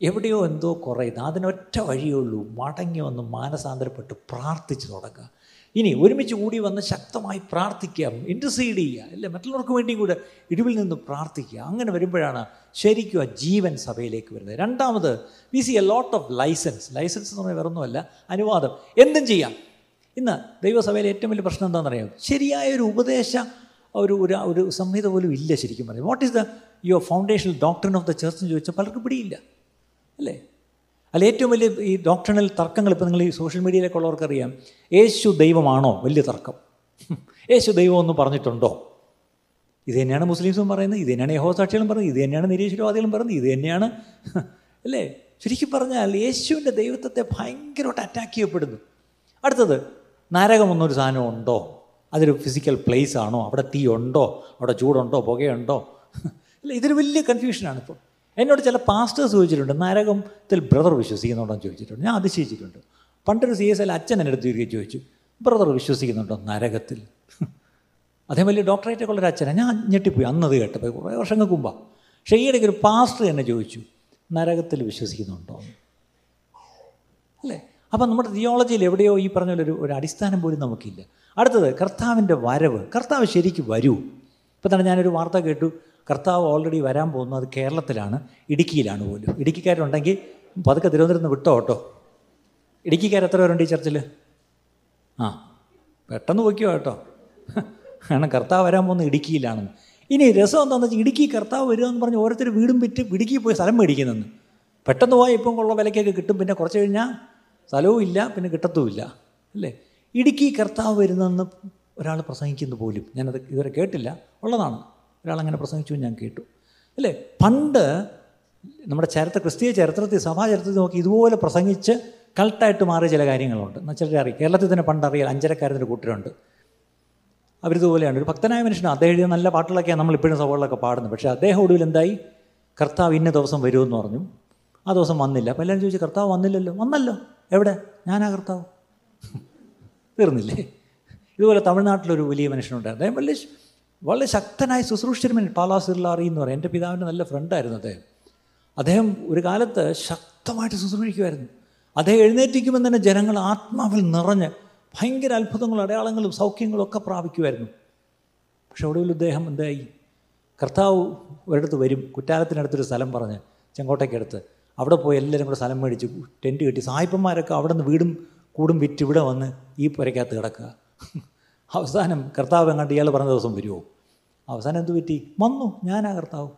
എവിടെയോ എന്തോ കുറയുന്നു അതിനൊറ്റ വഴിയേ ഉള്ളൂ. മടങ്ങി വന്ന് മാനസാന്തരപ്പെട്ട് പ്രാർത്ഥിച്ചു തുടങ്ങുക. ഇനി ഒരുമിച്ച് കൂടി വന്ന് ശക്തമായി പ്രാർത്ഥിക്കാം ഇന്റർസീഡ് ചെയ്യുക. അല്ല? മറ്റുള്ളവർക്ക് വേണ്ടിയും കൂടെ ഇടിവിൽ നിന്ന് പ്രാർത്ഥിക്കുക. അങ്ങനെ വരുമ്പോഴാണ് ശരിക്കും ആ ജീവൻ സഭയിലേക്ക് വരുന്നത്. രണ്ടാമത് we see a lot of licence licence എന്ന് പറഞ്ഞാൽ വേറൊന്നുമല്ല അനുവാദം. എന്തും ചെയ്യാം. ഇന്ന് ദൈവസഭയിലെ ഏറ്റവും വലിയ പ്രശ്നം എന്താണെന്നറിയാം? ശരിയായ ഒരു ഉപദേശ ഒരു ഒരു സംഹിത പോലും ഇല്ല ശരിക്കും പറയും what is the your foundational doctrine of the church എന്ന് ചോദിച്ചാൽ പലർക്കും പിടിയില്ല. അല്ലേ? അല്ല ഏറ്റവും വലിയ ഈ ഡോക്ടറിനൽ തർക്കങ്ങൾ ഇപ്പോൾ നിങ്ങൾ ഈ സോഷ്യൽ മീഡിയയിലൊക്കെ ഉള്ളവർക്കറിയാം യേശു ദൈവമാണോ? വലിയ തർക്കം. യേശു ദൈവം പറഞ്ഞിട്ടുണ്ടോ? ഇത് തന്നെയാണ് മുസ്ലിംസും പറയുന്നത് ഇത് തന്നെയാണ് യഹോ സാക്ഷികളും പറയുന്നത് ഇത് തന്നെയാണ് നിരീശ്വരവാദികളും പറയുന്നത് ഇത് തന്നെയാണ് അല്ലേ? ശരിക്കും പറഞ്ഞാൽ യേശുവിന്റെ ദൈവത്വത്തെ ഭയങ്കരമായിട്ട് അറ്റാക്ക് ചെയ്യപ്പെടുന്നു. അടുത്തത് നരകം എന്നൊരു സാധനം ഉണ്ടോ? അതൊരു ഫിസിക്കൽ പ്ലേസ് ആണോ? അവിടെ തീ ഉണ്ടോ? അവിടെ ചൂടുണ്ടോ? പുകയുണ്ടോ? അല്ല ഇതൊരു വലിയ കൺഫ്യൂഷനാണ് ഇപ്പോൾ എന്നോട് ചില പാസ്റ്റേഴ്സ് ചോദിച്ചിട്ടുണ്ട്. നരകത്തിൽ ബ്രദർ വിശ്വസിക്കുന്നുണ്ടോ എന്ന് ചോദിച്ചിട്ടുണ്ട്. ഞാൻ അതിശയിച്ചിട്ടുണ്ട്. പണ്ടൊരു സി എസ് എൽ അച്ഛൻ എന്റെ അടുത്ത് തിരികെ ചോദിച്ചു ബ്രദർ വിശ്വസിക്കുന്നുണ്ടോ നരകത്തിൽ? അതേ വലിയ ഡോക്ടറേറ്റ് ഉള്ളൊരു അച്ഛനാണ് ഞാൻ ഞെട്ടിപ്പോയി. അന്നത് കേട്ടപ്പോൾ കുറേ വർഷങ്ങൾക്ക് മുമ്പാണ് പക്ഷേ ഈയിടയ്ക്ക് ഒരു പാസ്റ്റർ എന്നെ ചോദിച്ചു നരകത്തിൽ വിശ്വസിക്കുന്നുണ്ടോ? അല്ലേ? അപ്പം നമ്മുടെ തിയോളജിയിൽ എവിടെയോ ഈ പറഞ്ഞ ഒരു ഒരു അടിസ്ഥാനം പോലും നമുക്കില്ല. അടുത്തത് കർത്താവിന്റെ വരവ്. കർത്താവ് ശരിക്കും വരൂ. ഇപ്പം തന്നെ ഞാനൊരു വാർത്ത കേട്ടു. കർത്താവ് ഓൾറെഡി വരാൻ പോകുന്നത് കേരളത്തിലാണ്. ഇടുക്കിയിലാണ് പോലും. ഇടുക്കിക്കാരുണ്ടെങ്കിൽ പതുക്കെ തിരുവനന്തപുരത്ത് നിന്ന് വിട്ടോ കേട്ടോ. ഇടുക്കിക്കാർ എത്ര പേരുണ്ട് ഈ ചർച്ചിൽ ആ പെട്ടെന്ന് പൊയ്ക്കോ കേട്ടോ. കാരണം കർത്താവ് വരാൻ പോകുന്നത് ഇടുക്കിയിലാണെന്ന്. ഇനി രസം എന്താണെന്ന് വെച്ചാൽ ഇടുക്കി കർത്താവ് വരിക എന്ന് പറഞ്ഞ് ഓരോരുത്തർ വീടും വിറ്റ് ഇടുക്കി പോയി സ്ഥലം മേടിക്കുന്നെന്ന്. പെട്ടെന്ന് പോയാൽ ഇപ്പം ഉള്ള വിലയ്ക്കൊക്കെ കിട്ടും. പിന്നെ കുറച്ച് കഴിഞ്ഞാൽ സ്ഥലവും ഇല്ല പിന്നെ കിട്ടത്തുമില്ല അല്ലേ? ഇടുക്കി കർത്താവ് വരുന്നെന്ന് ഒരാൾ പ്രസംഗിക്കുന്നു പോലും. ഞാനത് ഇതുവരെ കേട്ടില്ല. ഉള്ളതാണ്. ഒരാളങ്ങനെ പ്രസംഗിച്ചു ഞാൻ കേട്ടു. അല്ലേ? പണ്ട് നമ്മുടെ ചരിത്ര ക്രിസ്തീയ ചരിത്രത്തിൽ സഭാ ചരിത്രത്തിൽ നോക്കി ഇതുപോലെ പ്രസംഗിച്ച് കൾട്ടായിട്ട് മാറിയ ചില കാര്യങ്ങളുണ്ട്. എന്ന് വെച്ചാൽ അറിയാം. കേരളത്തിൽ തന്നെ പണ്ട് അറിയാം അഞ്ചരക്കാരന്റെ കൂട്ടരുണ്ട്. അവരിതുപോലെയാണ് ഒരു ഭക്തനായ മനുഷ്യനാണ്. അദ്ദേഹം എഴുതിയ നല്ല പാട്ടുകളൊക്കെയാണ് നമ്മൾ ഇപ്പോഴും സഭകളിലൊക്കെ പാടുന്നത്. പക്ഷേ അദ്ദേഹം ഒടുവിൽ എന്തായി? കർത്താവ് ഇന്ന ദിവസം വരുമെന്ന് പറഞ്ഞു. ആ ദിവസം വന്നില്ല. അപ്പോൾ എല്ലാവരും ചോദിച്ചു കർത്താവ് വന്നില്ലല്ലോ? വന്നല്ലോ. എവിടെ? ഞാനാ കർത്താവ്. തീർന്നില്ലേ? ഇതുപോലെ തമിഴ്നാട്ടിലൊരു വലിയ മനുഷ്യനുണ്ട്. അദ്ദേഹം വലിയ വളരെ ശക്തനായ ശുശ്രൂഷകരമൻ പാലാ സിർലാറി എന്ന് പറയും. എന്റെ പിതാവിന്റെ നല്ല ഫ്രണ്ടായിരുന്നു അദ്ദേഹം. അദ്ദേഹം ഒരു കാലത്ത് ശക്തമായിട്ട് ശുശ്രൂഷിക്കുമായിരുന്നു. അദ്ദേഹം എഴുന്നേറ്റിക്കുമ്പോൾ തന്നെ ജനങ്ങൾ ആത്മാവിൽ നിറഞ്ഞ് ഭയങ്കര അത്ഭുതങ്ങളും അടയാളങ്ങളും സൗഖ്യങ്ങളും ഒക്കെ പ്രാപിക്കുമായിരുന്നു. പക്ഷെ ഒടുവിൽ അദ്ദേഹം എന്തായി? കർത്താവ് ഒരിടത്ത് വരും കുറ്റാലത്തിനടുത്തൊരു സ്ഥലം പറഞ്ഞ് ചെങ്കോട്ടയ്ക്കടുത്ത്. അവിടെ പോയി എല്ലാവരും കൂടെ സ്ഥലം മേടിച്ച് ടെന്റ് കെട്ടി സായിപ്പന്മാരൊക്കെ അവിടെ നിന്ന് വീടും കൂടും വിറ്റ് ഇവിടെ വന്ന് ഈ പുരയ്ക്കകത്ത് കിടക്കുക. അവസാനം കർത്താവ് എങ്ങാണ്ട് ഇയാൾ പറഞ്ഞ ദിവസം വരുമോ അവസാനം എന്ത് പറ്റി? വന്നു. ഞാനാ കർത്താവ്.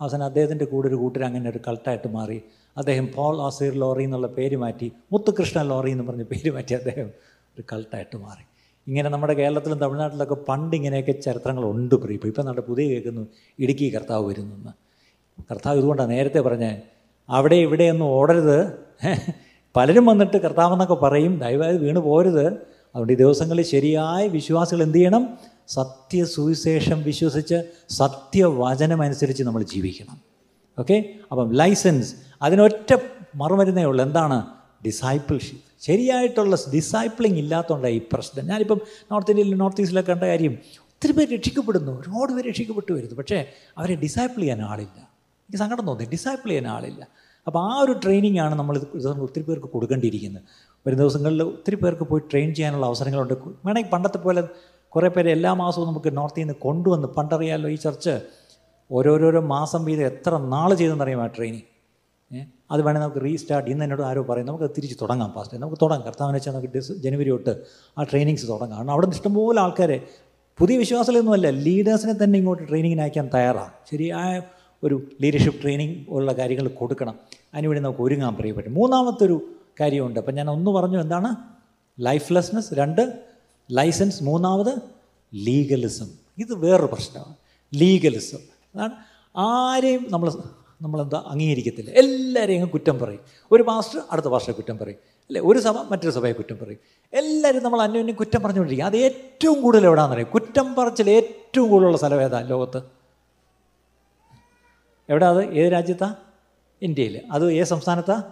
അവസാനം അദ്ദേഹത്തിന്റെ കൂടെ ഒരു കൂട്ടർ അങ്ങനെ ഒരു കൾട്ടായിട്ട് മാറി. അദ്ദേഹം പോൾ ആസീർ ലോറി എന്നുള്ള പേര് മാറ്റി മുത്തുകൃഷ്ണ ലോറി എന്ന് പറഞ്ഞ പേര് മാറ്റി അദ്ദേഹം ഒരു കൾട്ടായിട്ട് മാറി. ഇങ്ങനെ നമ്മുടെ കേരളത്തിലും തമിഴ്നാട്ടിലൊക്കെ പണ്ട് ഇങ്ങനെയൊക്കെ ചരിത്രങ്ങളുണ്ട് ഇപ്പോൾ ഇപ്പം നമ്മുടെ പുതിയ കേൾക്കുന്നു ഇടുക്കി കർത്താവ് വരുന്നെന്ന് കർത്താവ് ഇതുകൊണ്ടാണ് നേരത്തെ പറഞ്ഞത് അവിടെ ഇവിടെയൊന്നും ഓടരുത്. പലരും വന്നിട്ട് കർത്താവെന്നൊക്കെ പറയും ദയവായത് വീണ് പോരുത്. അതുകൊണ്ട് ഈ ദിവസങ്ങളിൽ ശരിയായ വിശ്വാസികൾ എന്ത് ചെയ്യണം? സത്യ സുവിശേഷം വിശ്വസിച്ച് സത്യവചനം അനുസരിച്ച് നമ്മൾ ജീവിക്കണം. ഓക്കെ? അപ്പം ലൈസൻസ് അതിനൊറ്റ മറുമരുന്നേ ഉള്ളൂ. എന്താണ്? ഡിസൈപ്പിൾഷിപ്പ്. ശരിയായിട്ടുള്ള ഡിസൈപ്പിളിംഗ് ഇല്ലാത്തതുകൊണ്ടാണ് ഈ പ്രശ്നം. ഞാനിപ്പം നോർത്ത് ഇന്ത്യയിൽ നോർത്ത് ഈസ്റ്റിലൊക്കെ കണ്ട കാര്യം ഒത്തിരി പേര് രക്ഷിക്കപ്പെടുന്നു. ഒരുപാട് പേര് രക്ഷിക്കപ്പെട്ടു വരുന്നു. പക്ഷേ അവരെ ഡിസൈപ്പിൾ ചെയ്യാൻ ആളില്ല. എനിക്ക് സങ്കടം തോന്നി. ഡിസൈപ്പിൾ ചെയ്യാൻ ആളില്ല. അപ്പോൾ ആ ഒരു ട്രെയിനിങ് ആണ് നമ്മൾ ഒത്തിരി പേർക്ക് കൊടുക്കേണ്ടിയിരിക്കുന്നത്. വരും ദിവസങ്ങളിൽ ഒത്തിരി പേർക്ക് പോയി ട്രെയിൻ ചെയ്യാനുള്ള അവസരങ്ങളുണ്ട്. വേണമെങ്കിൽ പണ്ടത്തെ പോലെ കുറേ പേര് എല്ലാ മാസവും നമുക്ക് നോർത്തിൽ നിന്ന് കൊണ്ടുവന്ന് പണ്ടറിയാമല്ലോ ഈ ചർച്ച് ഓരോരോരോ മാസം വീതം എത്ര നാൾ ചെയ്തെന്നറിയാം ആ ട്രെയിനിങ് അത് വേണേൽ നമുക്ക് റീസ്റ്റാർട്ട് ഇന്ന് എന്നോട് ആരോ പറയും നമുക്ക് തിരിച്ച് തുടങ്ങാം ഫാസ്റ്റ് നമുക്ക് തുടങ്ങാം. കർത്താവിനെ വെച്ചാൽ നമുക്ക് ഡിസ് ജനുവരി തൊട്ട് ആ ട്രെയിനിങ്സ് തുടങ്ങാം. കാരണം അവിടെ ഇഷ്ടംപോലെ ആൾക്കാരെ പുതിയ വിശ്വാസങ്ങളൊന്നുമല്ല ലീഡേഴ്സിനെ തന്നെ ഇങ്ങോട്ട് ട്രെയിനിങ്ങിന് അയക്കാൻ തയ്യാറാണ്. ശരിയായ ഒരു ലീഡർഷിപ്പ് ട്രെയിനിങ് ഉള്ള കാര്യങ്ങൾ കൊടുക്കണം. അതിനുവേണ്ടി നമുക്ക് ഒരുങ്ങാൻ മൂന്നാമത്തെ ഒരു കാര്യമുണ്ട്. അപ്പം ഞാൻ ഒന്ന് പറഞ്ഞു എന്താണ്? ലൈഫ്ലെസ്നെസ് രണ്ട് ലൈസൻസ് മൂന്നാമത് ലീഗലിസം ഇത് വേറൊരു പ്രശ്നമാണ്. ലീഗലിസം അതാണ് ആരെയും നമ്മൾ നമ്മളെന്താ അംഗീകരിക്കത്തില്ല. എല്ലാവരെയും അങ്ങ് കുറ്റം പറയും. ഒരു മാസ്റ്റർ അടുത്ത പാസ്റ്ററെ കുറ്റം പറയും. അല്ലേ? ഒരു സഭ മറ്റൊരു സഭയെ കുറ്റം പറയും. എല്ലാവരും നമ്മൾ അന്യോന്യം കുറ്റം പറഞ്ഞുകൊണ്ടിരിക്കുക അത് ഏറ്റവും കൂടുതൽ എവിടെയാണെന്ന് അറിയാം? കുറ്റം പറച്ചിൽ ഏറ്റവും കൂടുതലുള്ള സ്ഥലം ഏതാ ലോകത്ത്? എവിടെ അത്? ഏത് രാജ്യത്താണ് ഇന്ത്യയിൽ അത് ഏത് സംസ്ഥാനത്താ?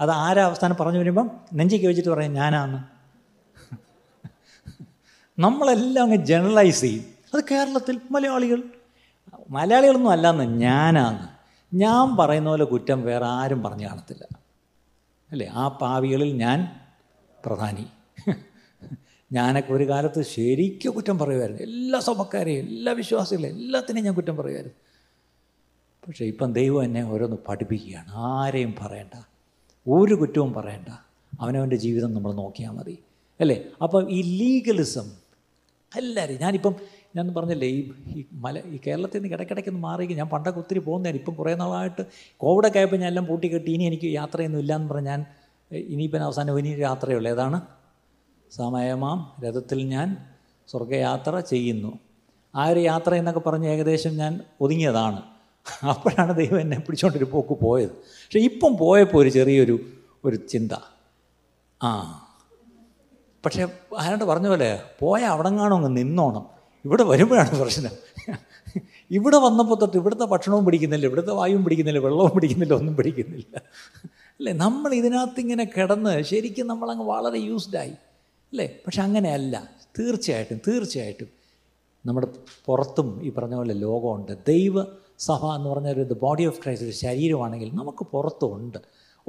അത് ആരാ അവസാനം പറഞ്ഞു വരുമ്പം? നെഞ്ചിക്ക് വെച്ചിട്ട് പറയും ഞാനാന്ന്. നമ്മളെല്ലാം അങ്ങ് ജനറലൈസ് ചെയ്യും. അത് കേരളത്തിൽ മലയാളികൾ. മലയാളികളൊന്നും അല്ലാന്ന് ഞാനാന്ന്. ഞാൻ പറയുന്ന പോലെ കുറ്റം വേറെ ആരും പറഞ്ഞു കാണത്തില്ല. അല്ലേ? ആ പാവികളിൽ ഞാൻ പ്രധാനി. ഞാനൊക്കെ ഒരു കാലത്ത് ശരിക്കും കുറ്റം പറയുമായിരുന്നു. എല്ലാ സഭക്കാരെയും എല്ലാ വിശ്വാസികളെയും എല്ലാത്തിനെയും ഞാൻ കുറ്റം പറയുമായിരുന്നു. പക്ഷേ ഇപ്പം ദൈവം എന്നെ ഓരോന്ന് പഠിപ്പിക്കുകയാണ്. ആരെയും പറയണ്ട. ഒരു കുറ്റവും പറയണ്ട. അവനവന്റെ ജീവിതം നമ്മൾ നോക്കിയാൽ മതി. അല്ലേ? അപ്പം ഈ ലീഗലിസം എല്ലാവരും ഞാനിപ്പം ഞാൻ പറഞ്ഞില്ലേ ഈ ഈ മല ഈ കേരളത്തിൽ നിന്ന് ഇടയ്ക്കിടയ്ക്ക് ഒന്ന് മാറി ഞാൻ പണ്ടൊക്കെ ഒത്തിരി പോകുന്നതാണ്. ഇപ്പം കുറേ നാളായിട്ട് കോവിഡൊക്കെ ആയപ്പോൾ ഞാൻ എല്ലാം പൂട്ടിക്കെട്ടി. ഇനി എനിക്ക് യാത്രയൊന്നും ഇല്ലയെന്ന് പറഞ്ഞ് ഞാൻ ഇനിയിപ്പം അവസാനം ഇനി യാത്രയുള്ളൂ ഏതാണ്? സമയമാം രഥത്തിൽ ഞാൻ സ്വർഗയാത്ര ചെയ്യുന്നു. ആ ഒരു യാത്ര എന്നൊക്കെ പറഞ്ഞ് ഏകദേശം ഞാൻ ഒതുങ്ങിയതാണ്. അപ്പോഴാണ് ദൈവം എന്നെ പിടിച്ചോണ്ടൊരു പോക്ക് പോയത്. പക്ഷെ ഇപ്പം പോയപ്പോൾ ഒരു ചെറിയൊരു ഒരു ചിന്ത. ആ. പക്ഷേ ആരാണ്ട് പറഞ്ഞ പോലെ പോയ അവിടെ കാണും അങ്ങ് നിന്നോണം. ഇവിടെ വരുമ്പോഴാണ് പ്രശ്നം. ഇവിടെ വന്നപ്പോൾ തൊട്ട് ഇവിടുത്തെ ഭക്ഷണവും പിടിക്കുന്നില്ല ഇവിടുത്തെ വായുവും പിടിക്കുന്നില്ല വെള്ളവും പിടിക്കുന്നില്ല ഒന്നും പിടിക്കുന്നില്ല. അല്ലേ? നമ്മൾ ഇതിനകത്ത് ഇങ്ങനെ കിടന്ന് ശരിക്കും നമ്മളങ്ങ് വളരെ യൂസ്ഡായി അല്ലേ? പക്ഷെ അങ്ങനെയല്ല. തീർച്ചയായിട്ടും തീർച്ചയായിട്ടും നമ്മുടെ പുറത്തും ഈ പറഞ്ഞ പോലെ ലോകമുണ്ട്. ദൈവ സഭ എന്ന് പറഞ്ഞ ഒരു ബോഡി ഓഫ് ക്രൈസ്റ്റ് ഒരു ശരീരമാണെങ്കിൽ നമുക്ക് പുറത്തുണ്ട്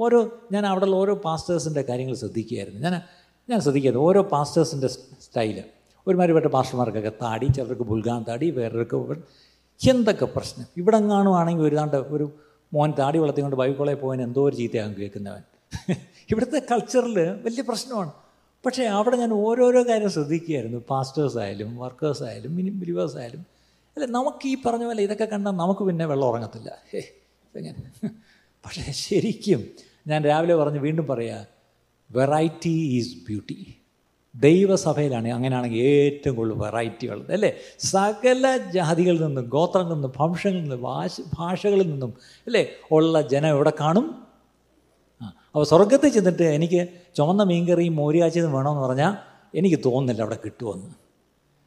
ഓരോ ഞാൻ അവിടെയുള്ള ഓരോ പാസ്റ്റേഴ്സിന്റെ കാര്യങ്ങൾ ശ്രദ്ധിക്കുകയായിരുന്നു. ഞാൻ ഞാൻ ശ്രദ്ധിക്കുന്നത് ഓരോ പാസ്റ്റേഴ്സിന്റെ സ്റ്റൈൽ. ഒരുമാതിരിപ്പെട്ട പാസ്റ്റർമാർക്കൊക്കെ താടി ചിലർക്ക് ബുൽഗാൻ താടി വേറൊക്കെ എന്തൊക്കെ പ്രശ്നം? ഇവിടെ കാണുവാണെങ്കിൽ ഒരുതാണ്ട് ഒരു മോൻ താടി വളർത്തിക്കൊണ്ട് ബൈക്കോളെ പോകാൻ എന്തോ ഒരു ചീത്തയാകും കേൾക്കുന്നവൻ. ഇവിടുത്തെ കൾച്ചറിൽ വലിയ പ്രശ്നമാണ്. പക്ഷേ അവിടെ ഞാൻ ഓരോരോ കാര്യം ശ്രദ്ധിക്കുകയായിരുന്നു. പാസ്റ്റേഴ്സ് ആയാലും വർക്കേഴ്സ് ആയാലും അല്ല നമുക്ക് ഈ പറഞ്ഞ പോലെ ഇതൊക്കെ കണ്ടാൽ നമുക്ക് പിന്നെ വെള്ളം ഉറങ്ങത്തില്ല. എങ്ങനെ പക്ഷേ ശരിക്കും ഞാൻ രാവിലെ പറഞ്ഞ് വീണ്ടും പറയാ വെറൈറ്റി ഈസ് ബ്യൂട്ടി ദൈവസഭയിലാണ് അങ്ങനെയാണെങ്കിൽ ഏറ്റവും കൂടുതൽ വെറൈറ്റി ഉള്ളത് അല്ലേ? സകല ജാതികളിൽ നിന്നും ഗോത്രങ്ങളിൽ നിന്നും വംശങ്ങളിൽ നിന്നും ഭാഷ ഭാഷകളിൽ നിന്നും അല്ലേ? ഉള്ള ജനം എവിടെ കാണും? അപ്പോൾ സ്വർഗത്തിൽ ചെന്നിട്ട് എനിക്ക് ചുമന്ന മീൻകറിയും മോരിയാച്ചതും വേണമെന്ന് പറഞ്ഞാൽ എനിക്ക് തോന്നുന്നില്ല അവിടെ കിട്ടുമെന്ന്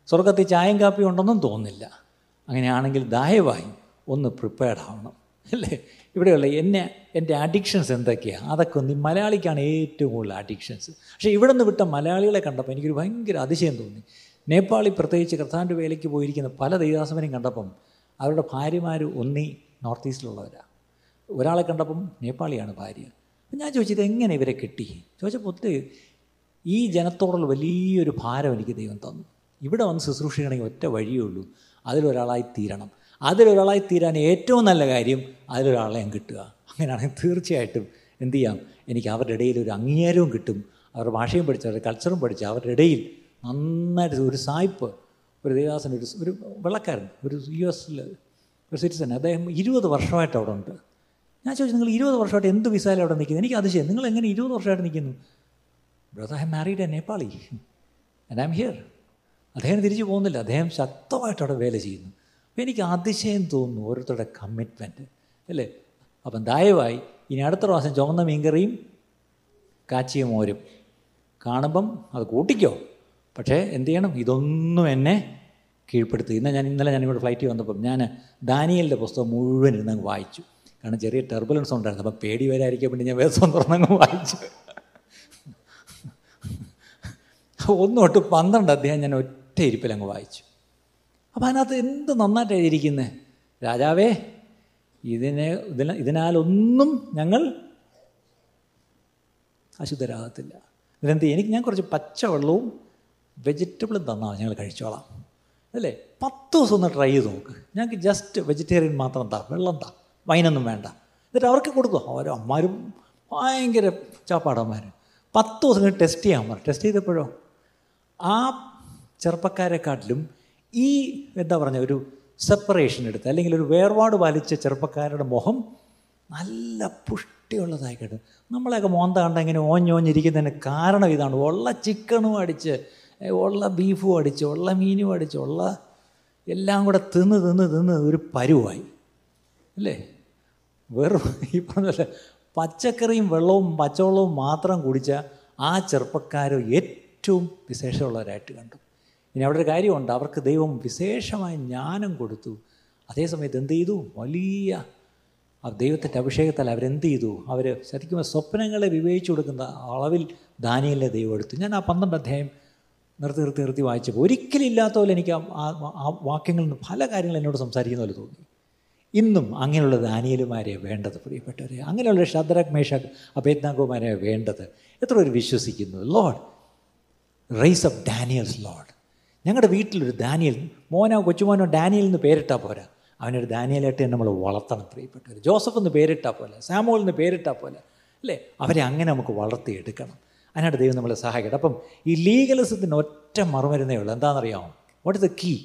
സ്വർഗത്തിൽ ചായയും കാപ്പിയും ഉണ്ടെന്നും തോന്നുന്നില്ല. അങ്ങനെയാണെങ്കിൽ ദയവായി ഒന്ന് പ്രിപ്പയർഡ് ആവണം. അല്ലേ? ഇവിടെയുള്ള എന്നെ എന്റെ അഡിക്ഷൻസ് എന്തൊക്കെയാണ് അതൊക്കെ ഒന്ന് മലയാളിക്കാണ് ഏറ്റവും കൂടുതൽ അഡിക്ഷൻസ് പക്ഷേ ഇവിടെ നിന്ന് വിട്ട മലയാളികളെ കണ്ടപ്പോൾ എനിക്കൊരു ഭയങ്കര അതിശയം തോന്നി. നേപ്പാളി പ്രത്യേകിച്ച് കർത്താന്റെ വേലയ്ക്ക് പോയിരിക്കുന്ന പല ദൈവദാസവനെയും കണ്ടപ്പം അവരുടെ ഭാര്യമാർ ഒന്നീ നോർത്ത് ഈസ്റ്റിലുള്ളവരാണ് ഒരാളെ കണ്ടപ്പം നേപ്പാളിയാണ് ഭാര്യ. അപ്പം ഞാൻ ചോദിച്ചത് എങ്ങനെ ഇവരെ കിട്ടി? ചോദിച്ചപ്പോൾ ഈ ജനത്തോടുള്ള വലിയൊരു ഭാരം എനിക്ക് ദൈവം തന്നു. ഇവിടെ വന്ന് ശുശ്രൂഷിക്കണമെങ്കിൽ ഒറ്റ വഴിയേ ഉള്ളൂ. അതിലൊരാളായി തീരണം. അതിലൊരാളായി തീരാൻ ഏറ്റവും നല്ല കാര്യം അതിലൊരാളെ കിട്ടുക. അങ്ങനെയാണെങ്കിൽ തീർച്ചയായിട്ടും എന്തു ചെയ്യാം? എനിക്ക് അവരുടെ ഇടയിൽ ഒരു അംഗീകാരവും കിട്ടും. അവരുടെ ഭാഷയും പഠിച്ച് അവരുടെ കൾച്ചറും പഠിച്ച് അവരുടെ ഇടയിൽ നന്നായിട്ട് ഒരു സായിപ്പ് ഒരു ദേവദാസൻ ഒരു ഒരു വെള്ളക്കാരൻ ഒരു യു എസിൽ ഒരു സിറ്റിസൺ അദ്ദേഹം ഇരുപത് വർഷമായിട്ട് അവിടെ ഉണ്ട്. ഞാൻ ചോദിച്ചു നിങ്ങൾ ഇരുപത് വർഷമായിട്ട് എന്ത് വിസയിൽ അവിടെ നിൽക്കുന്നു എനിക്ക് അത് അതിശയം നിങ്ങൾ എങ്ങനെ ഇരുപത് വർഷമായിട്ട് നിൽക്കുന്നു? Brother I married a Nepali and I'm here അദ്ദേഹം തിരിച്ചു പോകുന്നില്ല. അദ്ദേഹം ശക്തമായിട്ട് അവിടെ വേല ചെയ്യുന്നു. അപ്പോൾ എനിക്ക് അതിശയം തോന്നുന്നു ഓരോരുത്തരുടെ കമ്മിറ്റ്മെന്റ് അല്ലേ? അപ്പം ദയവായി ഇനി അടുത്ത പ്രാവശ്യം ചുവന്ന മീൻകറിയും കാച്ചിയ മോരും കാണുമ്പം അത് കൂട്ടിക്കോ. പക്ഷേ എന്ത് ചെയ്യണം? ഇതൊന്നും എന്നെ കീഴ്പ്പെടുത്തി ഇന്ന് ഞാൻ ഇന്നലെ ഞാനിവിടെ ഫ്ലൈറ്റിൽ വന്നപ്പം ഞാൻ ദാനിയലിന്റെ പുസ്തകം മുഴുവൻ ഇരുന്നങ്ങ് വായിച്ചു. കാരണം ചെറിയ ടെർബുലൻസ് ഉണ്ടായിരുന്നു. അപ്പം പേടി വരാതിരിക്കാൻ വേണ്ടി ഞാൻ വേദം തുറന്നങ്ങ് വായിച്ചു. ഒന്നു തൊട്ട് പന്ത്രണ്ട് അദ്ദേഹം ഞാൻ ഒറ്റ ഇരിപ്പിലങ്ങ് വായിച്ചു. അപ്പം അതിനകത്ത് എന്ത് നന്നായിട്ട് എഴുതിയിരിക്കുന്നത് രാജാവേ ഇതിനെ ഇതിന് ഇതിനാലൊന്നും ഞങ്ങൾ അശുദ്ധരാകത്തില്ല. ഇതെന്ത് എനിക്ക് ഞാൻ കുറച്ച് പച്ചവെള്ളവും വെജിറ്റബിളും തന്നാൽ ഞങ്ങൾ കഴിച്ചോളാം. അല്ലേ? പത്ത് ദിവസം ഒന്ന് ട്രൈ ചെയ്ത് നോക്ക്. ഞങ്ങൾക്ക് ജസ്റ്റ് വെജിറ്റേറിയൻ മാത്രം താ വെള്ളം താ വൈനൊന്നും വേണ്ട. എന്നിട്ട് അവർക്ക് കൊടുക്കുക. ഓരോ അമ്മമാരും ഭയങ്കര ചാപ്പാടന്മാർ പത്ത് ദിവസം ടെസ്റ്റ് ചെയ്യാൻ പറഞ്ഞു ടെസ്റ്റ് ചെയ്തപ്പോഴോ? ആ ചെറുപ്പക്കാരെക്കാട്ടിലും ഈ എന്താ പറഞ്ഞ ഒരു സെപ്പറേഷൻ എടുത്ത് അല്ലെങ്കിൽ ഒരു വേർപാട് വലിച്ച ചെറുപ്പക്കാരുടെ മുഖം നല്ല പുഷ്ടിയുള്ളതായി കേട്ടു നമ്മളെയൊക്കെ മോന്ത കണ്ട ഇങ്ങനെ ഓഞ്ഞോഞ്ഞിരിക്കുന്നതിന് കാരണം ഇതാണ്. ഉള്ള ചിക്കണും അടിച്ച് ഉള്ള ബീഫും അടിച്ച് ഉള്ള മീനും അടിച്ച് ഉള്ള എല്ലാം കൂടെ തിന്ന് തിന്ന് തിന്ന് ഒരു പരുവായി. അല്ലേ? വെറും ഈ പറഞ്ഞ പച്ചക്കറിയും വെള്ളവും പച്ചവെള്ളവും മാത്രം കുടിച്ച ആ ചെറുപ്പക്കാരോ ഏറ്റവും വിശേഷമുള്ളവരായിട്ട് കണ്ടു. ഇനി അവിടെ ഒരു കാര്യമുണ്ട്. അവർക്ക് ദൈവം വിശേഷമായ ജ്ഞാനം കൊടുത്തു. അതേസമയത്ത് എന്ത് ചെയ്തു? വലിയ ആ ദൈവത്തിന്റെ അഭിഷേകത്താൽ അവരെന്ത് ചെയ്തു? അവർ ശരിക്കും സ്വപ്നങ്ങളെ വിവേചിച്ചു കൊടുക്കുന്ന അളവിൽ ദാനിയലിനെ ദൈവം എടുത്തു. ഞാൻ ആ പന്ത്രണ്ട് അധ്യായം നിർത്തി നിർത്തി നിർത്തി വായിച്ചപ്പോൾ ഒരിക്കലും ഇല്ലാത്ത പോലെ എനിക്ക് ആ ആ വാക്യങ്ങളിൽ നിന്ന് പല കാര്യങ്ങൾ എന്നോട് സംസാരിക്കുന്ന പോലെ തോന്നി. ഇന്നും അങ്ങനെയുള്ള ദാനിയലുമാരെ വേണ്ടത് പ്രിയപ്പെട്ടവരെ അങ്ങനെയുള്ള ഷദ്രക് മേഷക് അഭേദ്നാഗോമാരെ വേണ്ടത്. എത്ര പേര് വിശ്വസിക്കുന്നു? Lord raise of Daniels Lord ഞങ്ങളുടെ വീട്ടിലൊരു ദാനിയൽ മോനോ കൊച്ചുമോനോ ഡാനിയൽ എന്ന് പേരിട്ടാൽ പോരാ. അവനൊരു ദാനിയലായിട്ട് നമ്മൾ വളർത്തണം പ്രിയപ്പെട്ടവർ ജോസഫ് എന്ന് പേരിട്ടാൽ പോലെ സാമോൾ എന്ന് പേരിട്ടാൽ പോലെ അല്ലേ? അവരെ അങ്ങനെ നമുക്ക് വളർത്തിയെടുക്കണം. അതിനായിട്ട് ദൈവം നമ്മളെ സഹായിക്കട്ടെ. അപ്പം ഈ ലീഗലിസത്തിന് ഒറ്റ മറുമരുന്നേ ഉള്ളൂ. എന്താണെന്നറിയാമോ? What is the key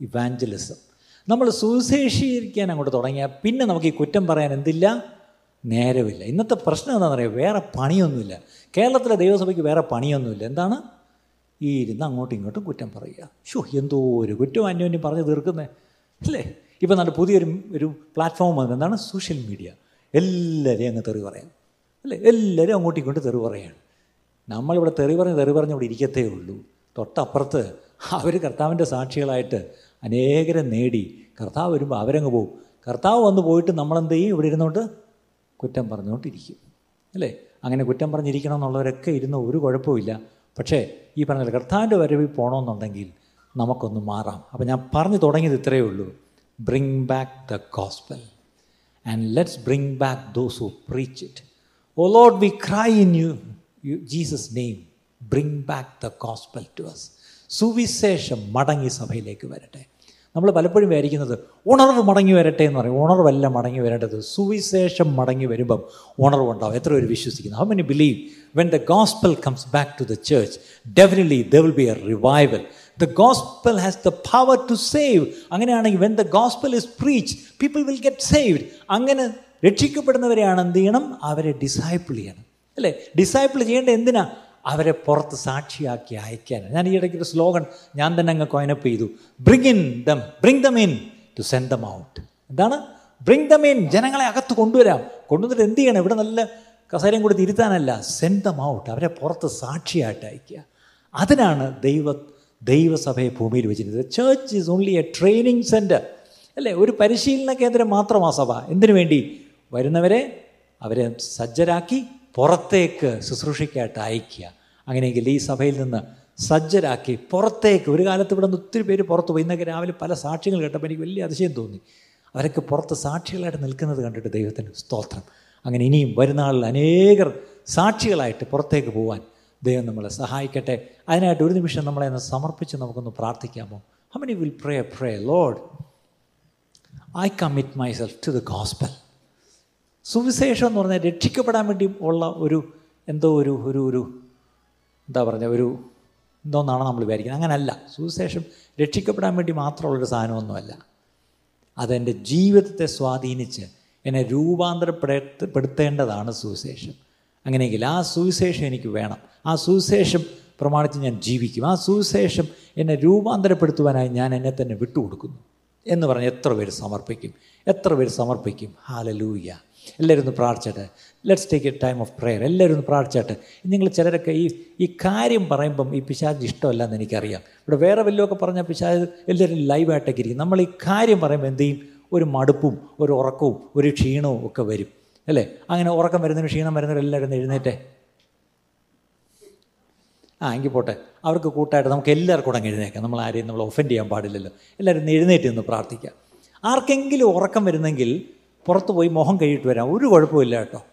evangelism നമ്മൾ സുവിശേഷീകരിക്കാൻ അങ്ങോട്ട് തുടങ്ങിയാൽ പിന്നെ നമുക്ക് ഈ കുറ്റം പറയാൻ എന്തില്ല? നേരമില്ല. ഇന്നത്തെ പ്രശ്നം എന്താണെന്നറിയാം? വേറെ പണിയൊന്നുമില്ല. കേരളത്തിലെ ദൈവസഭയ്ക്ക് വേറെ പണിയൊന്നുമില്ല. എന്താണ്? ഈ ഇരുന്ന് അങ്ങോട്ടും ഇങ്ങോട്ടും കുറ്റം പറയുക. ഷോ എന്തോ ഒരു കുറ്റം അന്യോന്യം പറഞ്ഞ് തീർക്കുന്നത് അല്ലേ? ഇപ്പം നല്ല പുതിയൊരു ഒരു പ്ലാറ്റ്ഫോം വന്നത് എന്താണ് സോഷ്യൽ മീഡിയ എല്ലാവരെയും അങ്ങ് തെറി പറയാം. അല്ലേ? എല്ലാവരും അങ്ങോട്ടും ഇങ്ങോട്ടും തെറി പറയാണ് നമ്മളിവിടെ തെറി പറഞ്ഞ് തെറി പറഞ്ഞ് ഇവിടെ ഇരിക്കത്തേ ഉള്ളൂ. തൊട്ടപ്പുറത്ത് അവർ കർത്താവിന്റെ സാക്ഷികളായിട്ട് അനേകരെ നേടി കർത്താവ് വരുമ്പോൾ അവരങ്ങ് പോകും കർത്താവ് വന്ന് പോയിട്ട് നമ്മളെന്ത് ചെയ്യും? ഇവിടെ ഇരുന്നുകൊണ്ട് കുറ്റം പറഞ്ഞുകൊണ്ടിരിക്കും അല്ലേ? അങ്ങനെ കുറ്റം പറഞ്ഞിരിക്കണം എന്നുള്ളവരൊക്കെ ഇരുന്ന് ഒരു കുഴപ്പമില്ല പക്ഷേ ഈ പറഞ്ഞ കർത്താവിന്റെ വരവിൽ പോകണമെന്നുണ്ടെങ്കിൽ നമുക്കൊന്ന് മാറാം. അപ്പോൾ ഞാൻ പറഞ്ഞു തുടങ്ങിയത് ഇത്രയേ ഉള്ളൂ. Bring back the gospel and let's bring back those who preach it O Lord we cry in you you Jesus name bring back the gospel to us സുവിശേഷം മടങ്ങി സഭയിലേക്ക് വരട്ടെ. നമ്മൾ പലപ്പോഴും വിചാരിക്കുന്നത് ഉണർവ് മടങ്ങി വരട്ടെ എന്ന് പറയും. ഉണർവല്ല മടങ്ങി വരേണ്ടത്. സുവിശേഷം മടങ്ങി വരുമ്പം ഉണർവുണ്ടാവും. എത്ര പേര് വിശ്വസിക്കുന്നു. How many believe when the gospel comes back to the church definitely there will be a revival the gospel has the power to save അങ്ങനെയാണെങ്കിൽ when the gospel is preach people will get saved അങ്ങനെ രക്ഷിക്കപ്പെടുന്നവരെയാണ് എന്ത് ചെയ്യണം? അവരെ ഡിസൈപ്പിൾ ചെയ്യണം. അല്ലേ? ഡിസൈപ്പിൾ ചെയ്യേണ്ട എന്തിനാ? അവരെ പുറത്ത് സാക്ഷിയാക്കി അയക്കാൻ ഞാൻ ഈ ഇടയ്ക്ക് ഒരു സ്ലോഗൻ ഞാൻ തന്നെ അങ്ങ് കോയിനപ്പ് ചെയ്തു. Bring in them bring them in to send them out എന്താണ്? ബ്രിങ് ദം ഇൻ ജനങ്ങളെ അകത്ത് കൊണ്ടുവരാം. കൊണ്ടുവന്നിട്ട് എന്ത് ചെയ്യണം? ഇവിടെ നല്ല കസേരയും കൂടി തിരുത്താനല്ല. സെൻഡ് ദം ഔട്ട് അവരെ പുറത്ത് സാക്ഷിയായിട്ട് അയക്കുക. അതിനാണ് ദൈവ ദൈവസഭയെ ഭൂമിയിൽ വെച്ചിരുന്നത് church is only a training centre അല്ലേ? ഒരു പരിശീലന കേന്ദ്രം മാത്രമാണ് സഭ. എന്തിനു വേണ്ടി? വരുന്നവരെ അവരെ സജ്ജരാക്കി പുറത്തേക്ക് ശുശ്രൂഷയ്ക്കായിട്ട് അയക്കുക അങ്ങനെയെങ്കിൽ ഈ സഭയിൽ നിന്ന് സജ്ജരാക്കി പുറത്തേക്ക് ഒരു കാലത്ത് ഇവിടെ നിന്ന് ഒത്തിരി പേര് പുറത്ത് പോയി. ഇന്നൊക്കെ രാവിലെ പല സാക്ഷ്യങ്ങൾ കേട്ടപ്പോൾ എനിക്ക് വലിയ അതിശയം തോന്നി. അവരൊക്കെ പുറത്ത് സാക്ഷികളായിട്ട് നിൽക്കുന്നത് കണ്ടിട്ട് ദൈവത്തിന് സ്തോത്രം. അങ്ങനെ ഇനിയും വരുന്നാളിൽ അനേകർ സാക്ഷികളായിട്ട് പുറത്തേക്ക് പോകാൻ ദൈവം നമ്മളെ സഹായിക്കട്ടെ. അതിനായിട്ട് ഒരു നിമിഷം നമ്മളെ ഒന്ന് സമർപ്പിച്ച് നമുക്കൊന്ന് പ്രാർത്ഥിക്കാമോ? How many will pray pray Lord I commit myself to the gospel സുവിശേഷം എന്ന് പറഞ്ഞാൽ രക്ഷിക്കപ്പെടാൻ വേണ്ടി ഉള്ള ഒരു എന്തോ ഒരു ഒരു ഒരു എന്താ പറഞ്ഞ ഒരു എന്തോന്നാണ് നമ്മൾ വിചാരിക്കുന്നത്. അങ്ങനല്ല. സുവിശേഷം രക്ഷിക്കപ്പെടാൻ വേണ്ടി മാത്രമുള്ളൊരു സാധനമൊന്നുമല്ല. അതെന്റെ ജീവിതത്തെ സ്വാധീനിച്ച് എന്നെ രൂപാന്തരപ്പെടുത്തേണ്ടതാണ് സുവിശേഷം. അങ്ങനെയെങ്കിൽ ആ സുവിശേഷം എനിക്ക് വേണം. ആ സുവിശേഷം പ്രമാണിച്ച് ഞാൻ ജീവിക്കും. ആ സുവിശേഷം എന്നെ രൂപാന്തരപ്പെടുത്തുവാനായി ഞാൻ എന്നെ തന്നെ വിട്ടുകൊടുക്കുന്നു. എന്ന് പറഞ്ഞ് എത്ര പേര് സമർപ്പിക്കും? എത്ര പേര് സമർപ്പിക്കും? ഹാലലൂയ എല്ലാവരും ഒന്ന് പ്രാർത്ഥിച്ചട്ടെ. Let's take a time of prayer എല്ലാവരും ഒന്ന് പ്രാർത്ഥിച്ചട്ടെ. നിങ്ങൾ ചിലരൊക്കെ ഈ ഈ കാര്യം പറയുമ്പം ഈ പിശാജ് ഇഷ്ടമല്ല എന്ന് എനിക്കറിയാം. ഇവിടെ വേറെ വല്ലതുമൊക്കെ പറഞ്ഞ പിശാജ് എല്ലാവരും ലൈവായിട്ടൊക്കെ ഇരിക്കും. നമ്മൾ ഈ കാര്യം പറയുമ്പോൾ എന്ത് ചെയ്യും? ഒരു മടുപ്പും ഒരു ഉറക്കവും ഒരു ക്ഷീണവും ഒക്കെ വരും. അല്ലേ? അങ്ങനെ ഉറക്കം വരുന്നതിന് ക്ഷീണം വരുന്നവരും എല്ലാവരും എഴുന്നേറ്റേ. ആ എങ്കിൽ പോട്ടെ. അവർക്ക് കൂട്ടായിട്ട് നമുക്ക് എല്ലാവർക്കും കൂടെ എഴുന്നേക്കാം. നമ്മൾ ആരെയും നമ്മൾ ഒഫൻഡ് ചെയ്യാൻ പാടില്ലല്ലോ. എല്ലാവരും എഴുന്നേറ്റ് നിന്ന് പ്രാർത്ഥിക്കാം. ആർക്കെങ്കിലും ഉറക്കം വരുന്നെങ്കിൽ പുറത്ത് പോയി മുഖം കഴിയിട്ട് വരാം. ഒരു കുഴപ്പമില്ല കേട്ടോ.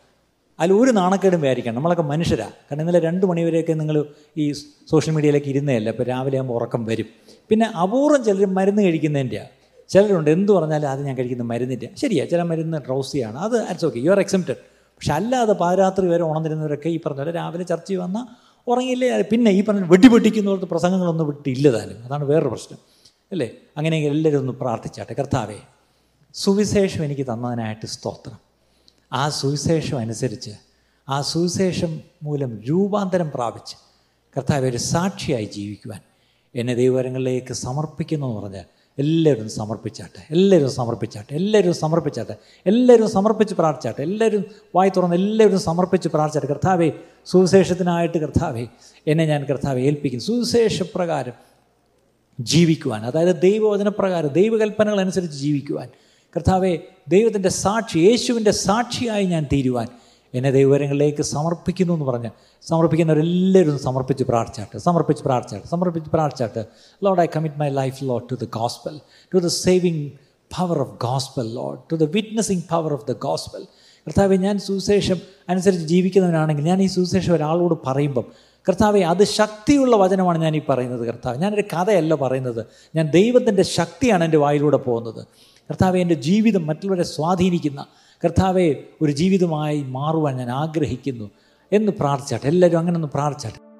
അതിൽ ഒരു നാണക്കേടും വിചാരിക്കണം നമ്മളൊക്കെ മനുഷ്യരാണ് കാരണം ഇന്നലെ രണ്ട് മണിവരെയൊക്കെ നിങ്ങൾ ഈ സോഷ്യൽ മീഡിയയിലേക്ക് ഇരുന്നതല്ല? ഇപ്പോൾ രാവിലെ ആകുമ്പോൾ ഉറക്കം വരും. പിന്നെ അപൂർവം ചിലർ മരുന്ന് കഴിക്കുന്നതിന്റെയാണ് ചിലരുണ്ട് എന്ത് പറഞ്ഞാലും അത് ഞാൻ കഴിക്കുന്ന മരുന്നിന്റെ. ശരിയാ ചില മരുന്ന് ഡ്രൗസിയാണ്. അത് it's okay. You are accepted. പക്ഷെ അല്ലാതെ പാതിരാത്രി വരെ ഉണർന്നിരുന്നവരൊക്കെ ഈ പറഞ്ഞ പോലെ രാവിലെ ചർച്ച വന്നാൽ ഉറങ്ങിയില്ലേ? പിന്നെ ഈ പറഞ്ഞ വെടി പൊട്ടിക്കുന്നവർക്ക് പ്രസംഗങ്ങളൊന്നും വിട്ടില്ല താനും. അതാണ് വേറൊരു പ്രശ്നം. അല്ലേ? അങ്ങനെയെങ്കിൽ എല്ലാവരും ഒന്ന് പ്രാർത്ഥിച്ചാട്ടെ. കർത്താവേ സുവിശേഷം എനിക്ക് തന്നതിനായിട്ട് സ്തോത്രം. ആ സുവിശേഷം അനുസരിച്ച് ആ സുവിശേഷം മൂലം രൂപാന്തരം പ്രാപിച്ച് കർത്താവ് ഒരു സാക്ഷിയായി ജീവിക്കുവാൻ എന്നെ ദൈവകരങ്ങളിലേക്ക് സമർപ്പിക്കുന്നു എന്ന് പറഞ്ഞാൽ എല്ലാവരും സമർപ്പിച്ചാട്ടെ എല്ലാവരും സമർപ്പിച്ചാട്ടെ എല്ലാവരും സമർപ്പിച്ചാട്ടെ എല്ലാവരും സമർപ്പിച്ച് പ്രാർത്ഥിച്ചാട്ടെ എല്ലാവരും വായി തുറന്ന് എല്ലാവരും സമർപ്പിച്ച് പ്രാർത്ഥിച്ചാട്ടെ. കർത്താവേ സുവിശേഷത്തിനായിട്ട് കർത്താവേ എന്നെ ഞാൻ കർത്താവെ ഏൽപ്പിക്കുന്നു. സുവിശേഷപ്രകാരം ജീവിക്കുവാൻ അതായത് ദൈവവചനപ്രകാരം ദൈവകൽപ്പനകൾ അനുസരിച്ച് ജീവിക്കുവാൻ കർത്താവെ ദൈവത്തിന്റെ സാക്ഷി യേശുവിന്റെ സാക്ഷിയായി ഞാൻ തീരുവാൻ എന്നെ ദൈവകരങ്ങളിലേക്ക് സമർപ്പിക്കുന്നു എന്ന് പറഞ്ഞ് സമർപ്പിക്കുന്നവരെല്ലാവരും സമർപ്പിച്ച് പ്രാർത്ഥിച്ചാട്ട് സമർപ്പിച്ച് പ്രാർത്ഥിച്ചാട്ട് സമർപ്പിച്ച് പ്രാർത്ഥിച്ചാട്ട്. Lord I commit my life Lord to the gospel to the saving power of gospel Lord to the witnessing power of the gospel കർത്താവെ ഞാൻ സുവിശേഷം അനുസരിച്ച് ജീവിക്കുന്നവനാണെങ്കിൽ ഞാൻ ഈ സുവിശേഷം ഒരാളോട് പറയുമ്പം കർത്താവെ അത് ശക്തിയുള്ള വചനമാണ് ഞാൻ ഈ പറയുന്നത് കർത്താവ്. ഞാനൊരു കഥയല്ല പറയുന്നത്. ഞാൻ ദൈവത്തിന്റെ ശക്തിയാണ് എന്റെ വായിലൂടെ പോകുന്നത്. കർത്താവെ എന്റെ ജീവിതം മറ്റുള്ളവരെ സ്വാധീനിക്കുന്ന കർത്താവെ ഒരു ജീവിതമായി മാറുവാൻ ഞാൻ ആഗ്രഹിക്കുന്നു എന്ന് പ്രാർത്ഥിച്ചാട്ടെ. എല്ലാവരും അങ്ങനെ ഒന്ന് പ്രാർത്ഥിച്ചാട്ടെ.